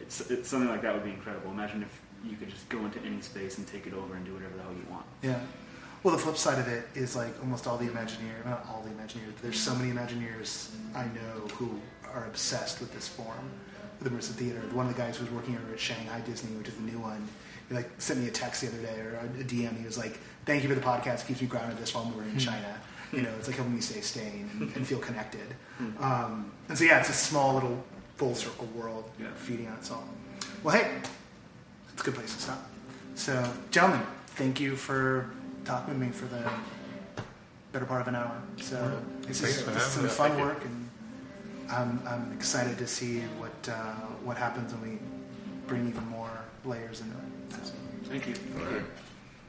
It's, it's something like that would be incredible. Imagine if you could just go into any space and take it over and do whatever the hell you want. Yeah. Well, the flip side of it is like almost all the Imagineers, not all the Imagineers, but there's so many Imagineers I know who are obsessed with this form, with the immersive theater. One of the guys who was working over at Shanghai Disney, which is the new one, he like sent me a text the other day or a DM. He was like, "Thank you for the podcast. It keeps me grounded this while we're in China. You know, it's like helping me stay sane and, and feel connected." Um, and so yeah, it's a small little full circle world Yeah. feeding on itself. Well, hey, it's a good place to stop. So, gentlemen, thank you for talking with me for the better part of an hour. So, this is, this is some fun work, and I'm, I'm excited to see what uh, what happens when we bring even more layers into it. Thank you.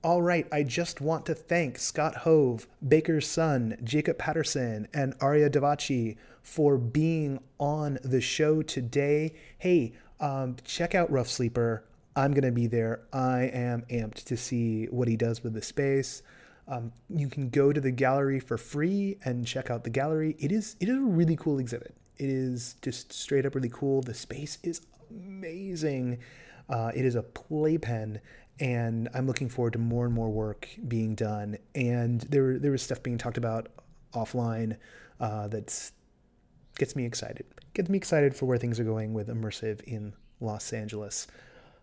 All right, I just want to thank Scott Hove, Baker's son, Jacob Patterson, and Arya Davachi for being on the show today. Hey, um, check out Rough Sleeper. I'm going to be there. I am amped to see what he does with the space. Um, you can go to the gallery for free and check out the gallery. It is it is a really cool exhibit. It is just straight up really cool. The space is amazing. Uh, it is a playpen, and I'm looking forward to more and more work being done. And there there was stuff being talked about offline uh, that's gets me excited. Gets me excited for where things are going with immersive in Los Angeles.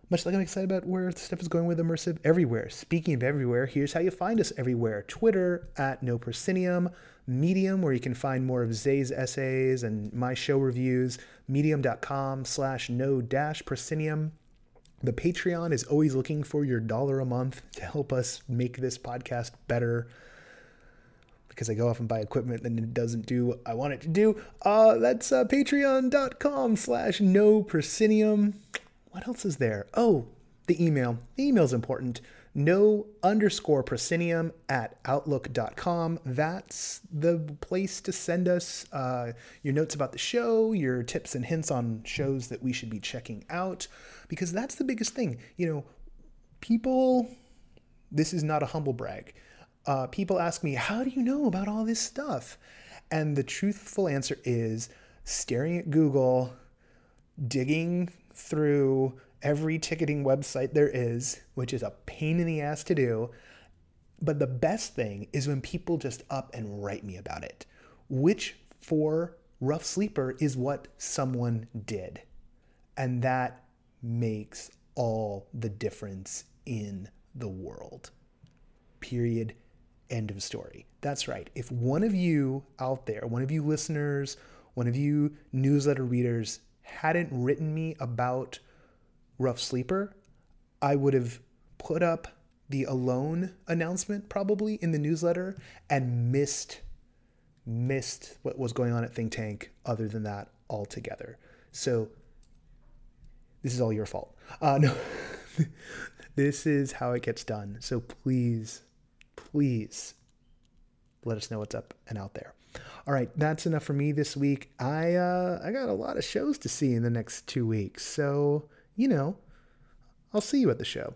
Much like I'm excited about where stuff is going with immersive everywhere. Speaking of everywhere, here's how you find us everywhere Twitter at No Proscenium, Medium, where you can find more of Zay's essays and my show reviews, medium.com slash no dash proscenium. The Patreon is always looking for your dollar a month to help us make this podcast better because I go off and buy equipment and it doesn't do what I want it to do. Uh, that's uh, patreon.com slash no proscenium. What else is there? Oh, the email. The email's important. No underscore proscenium at outlook.com. That's the place to send us uh, your notes about the show, your tips and hints on shows that we should be checking out, because that's the biggest thing. You know, people, this is not a humble brag. Uh, people ask me, How do you know about all this stuff? And the truthful answer is staring at Google, digging through every ticketing website there is, which is a pain in the ass to do. But the best thing is when people just up and write me about it, which for rough sleeper is what someone did. And that makes all the difference in the world. Period. End of story. That's right. If one of you out there, one of you listeners, one of you newsletter readers hadn't written me about Rough Sleeper, I would have put up the alone announcement probably in the newsletter and missed missed what was going on at Think Tank other than that altogether. So this is all your fault. Uh, no, this is how it gets done. So please, please let us know what's up and out there. All right, that's enough for me this week. I uh, I got a lot of shows to see in the next two weeks, so you know, I'll see you at the show.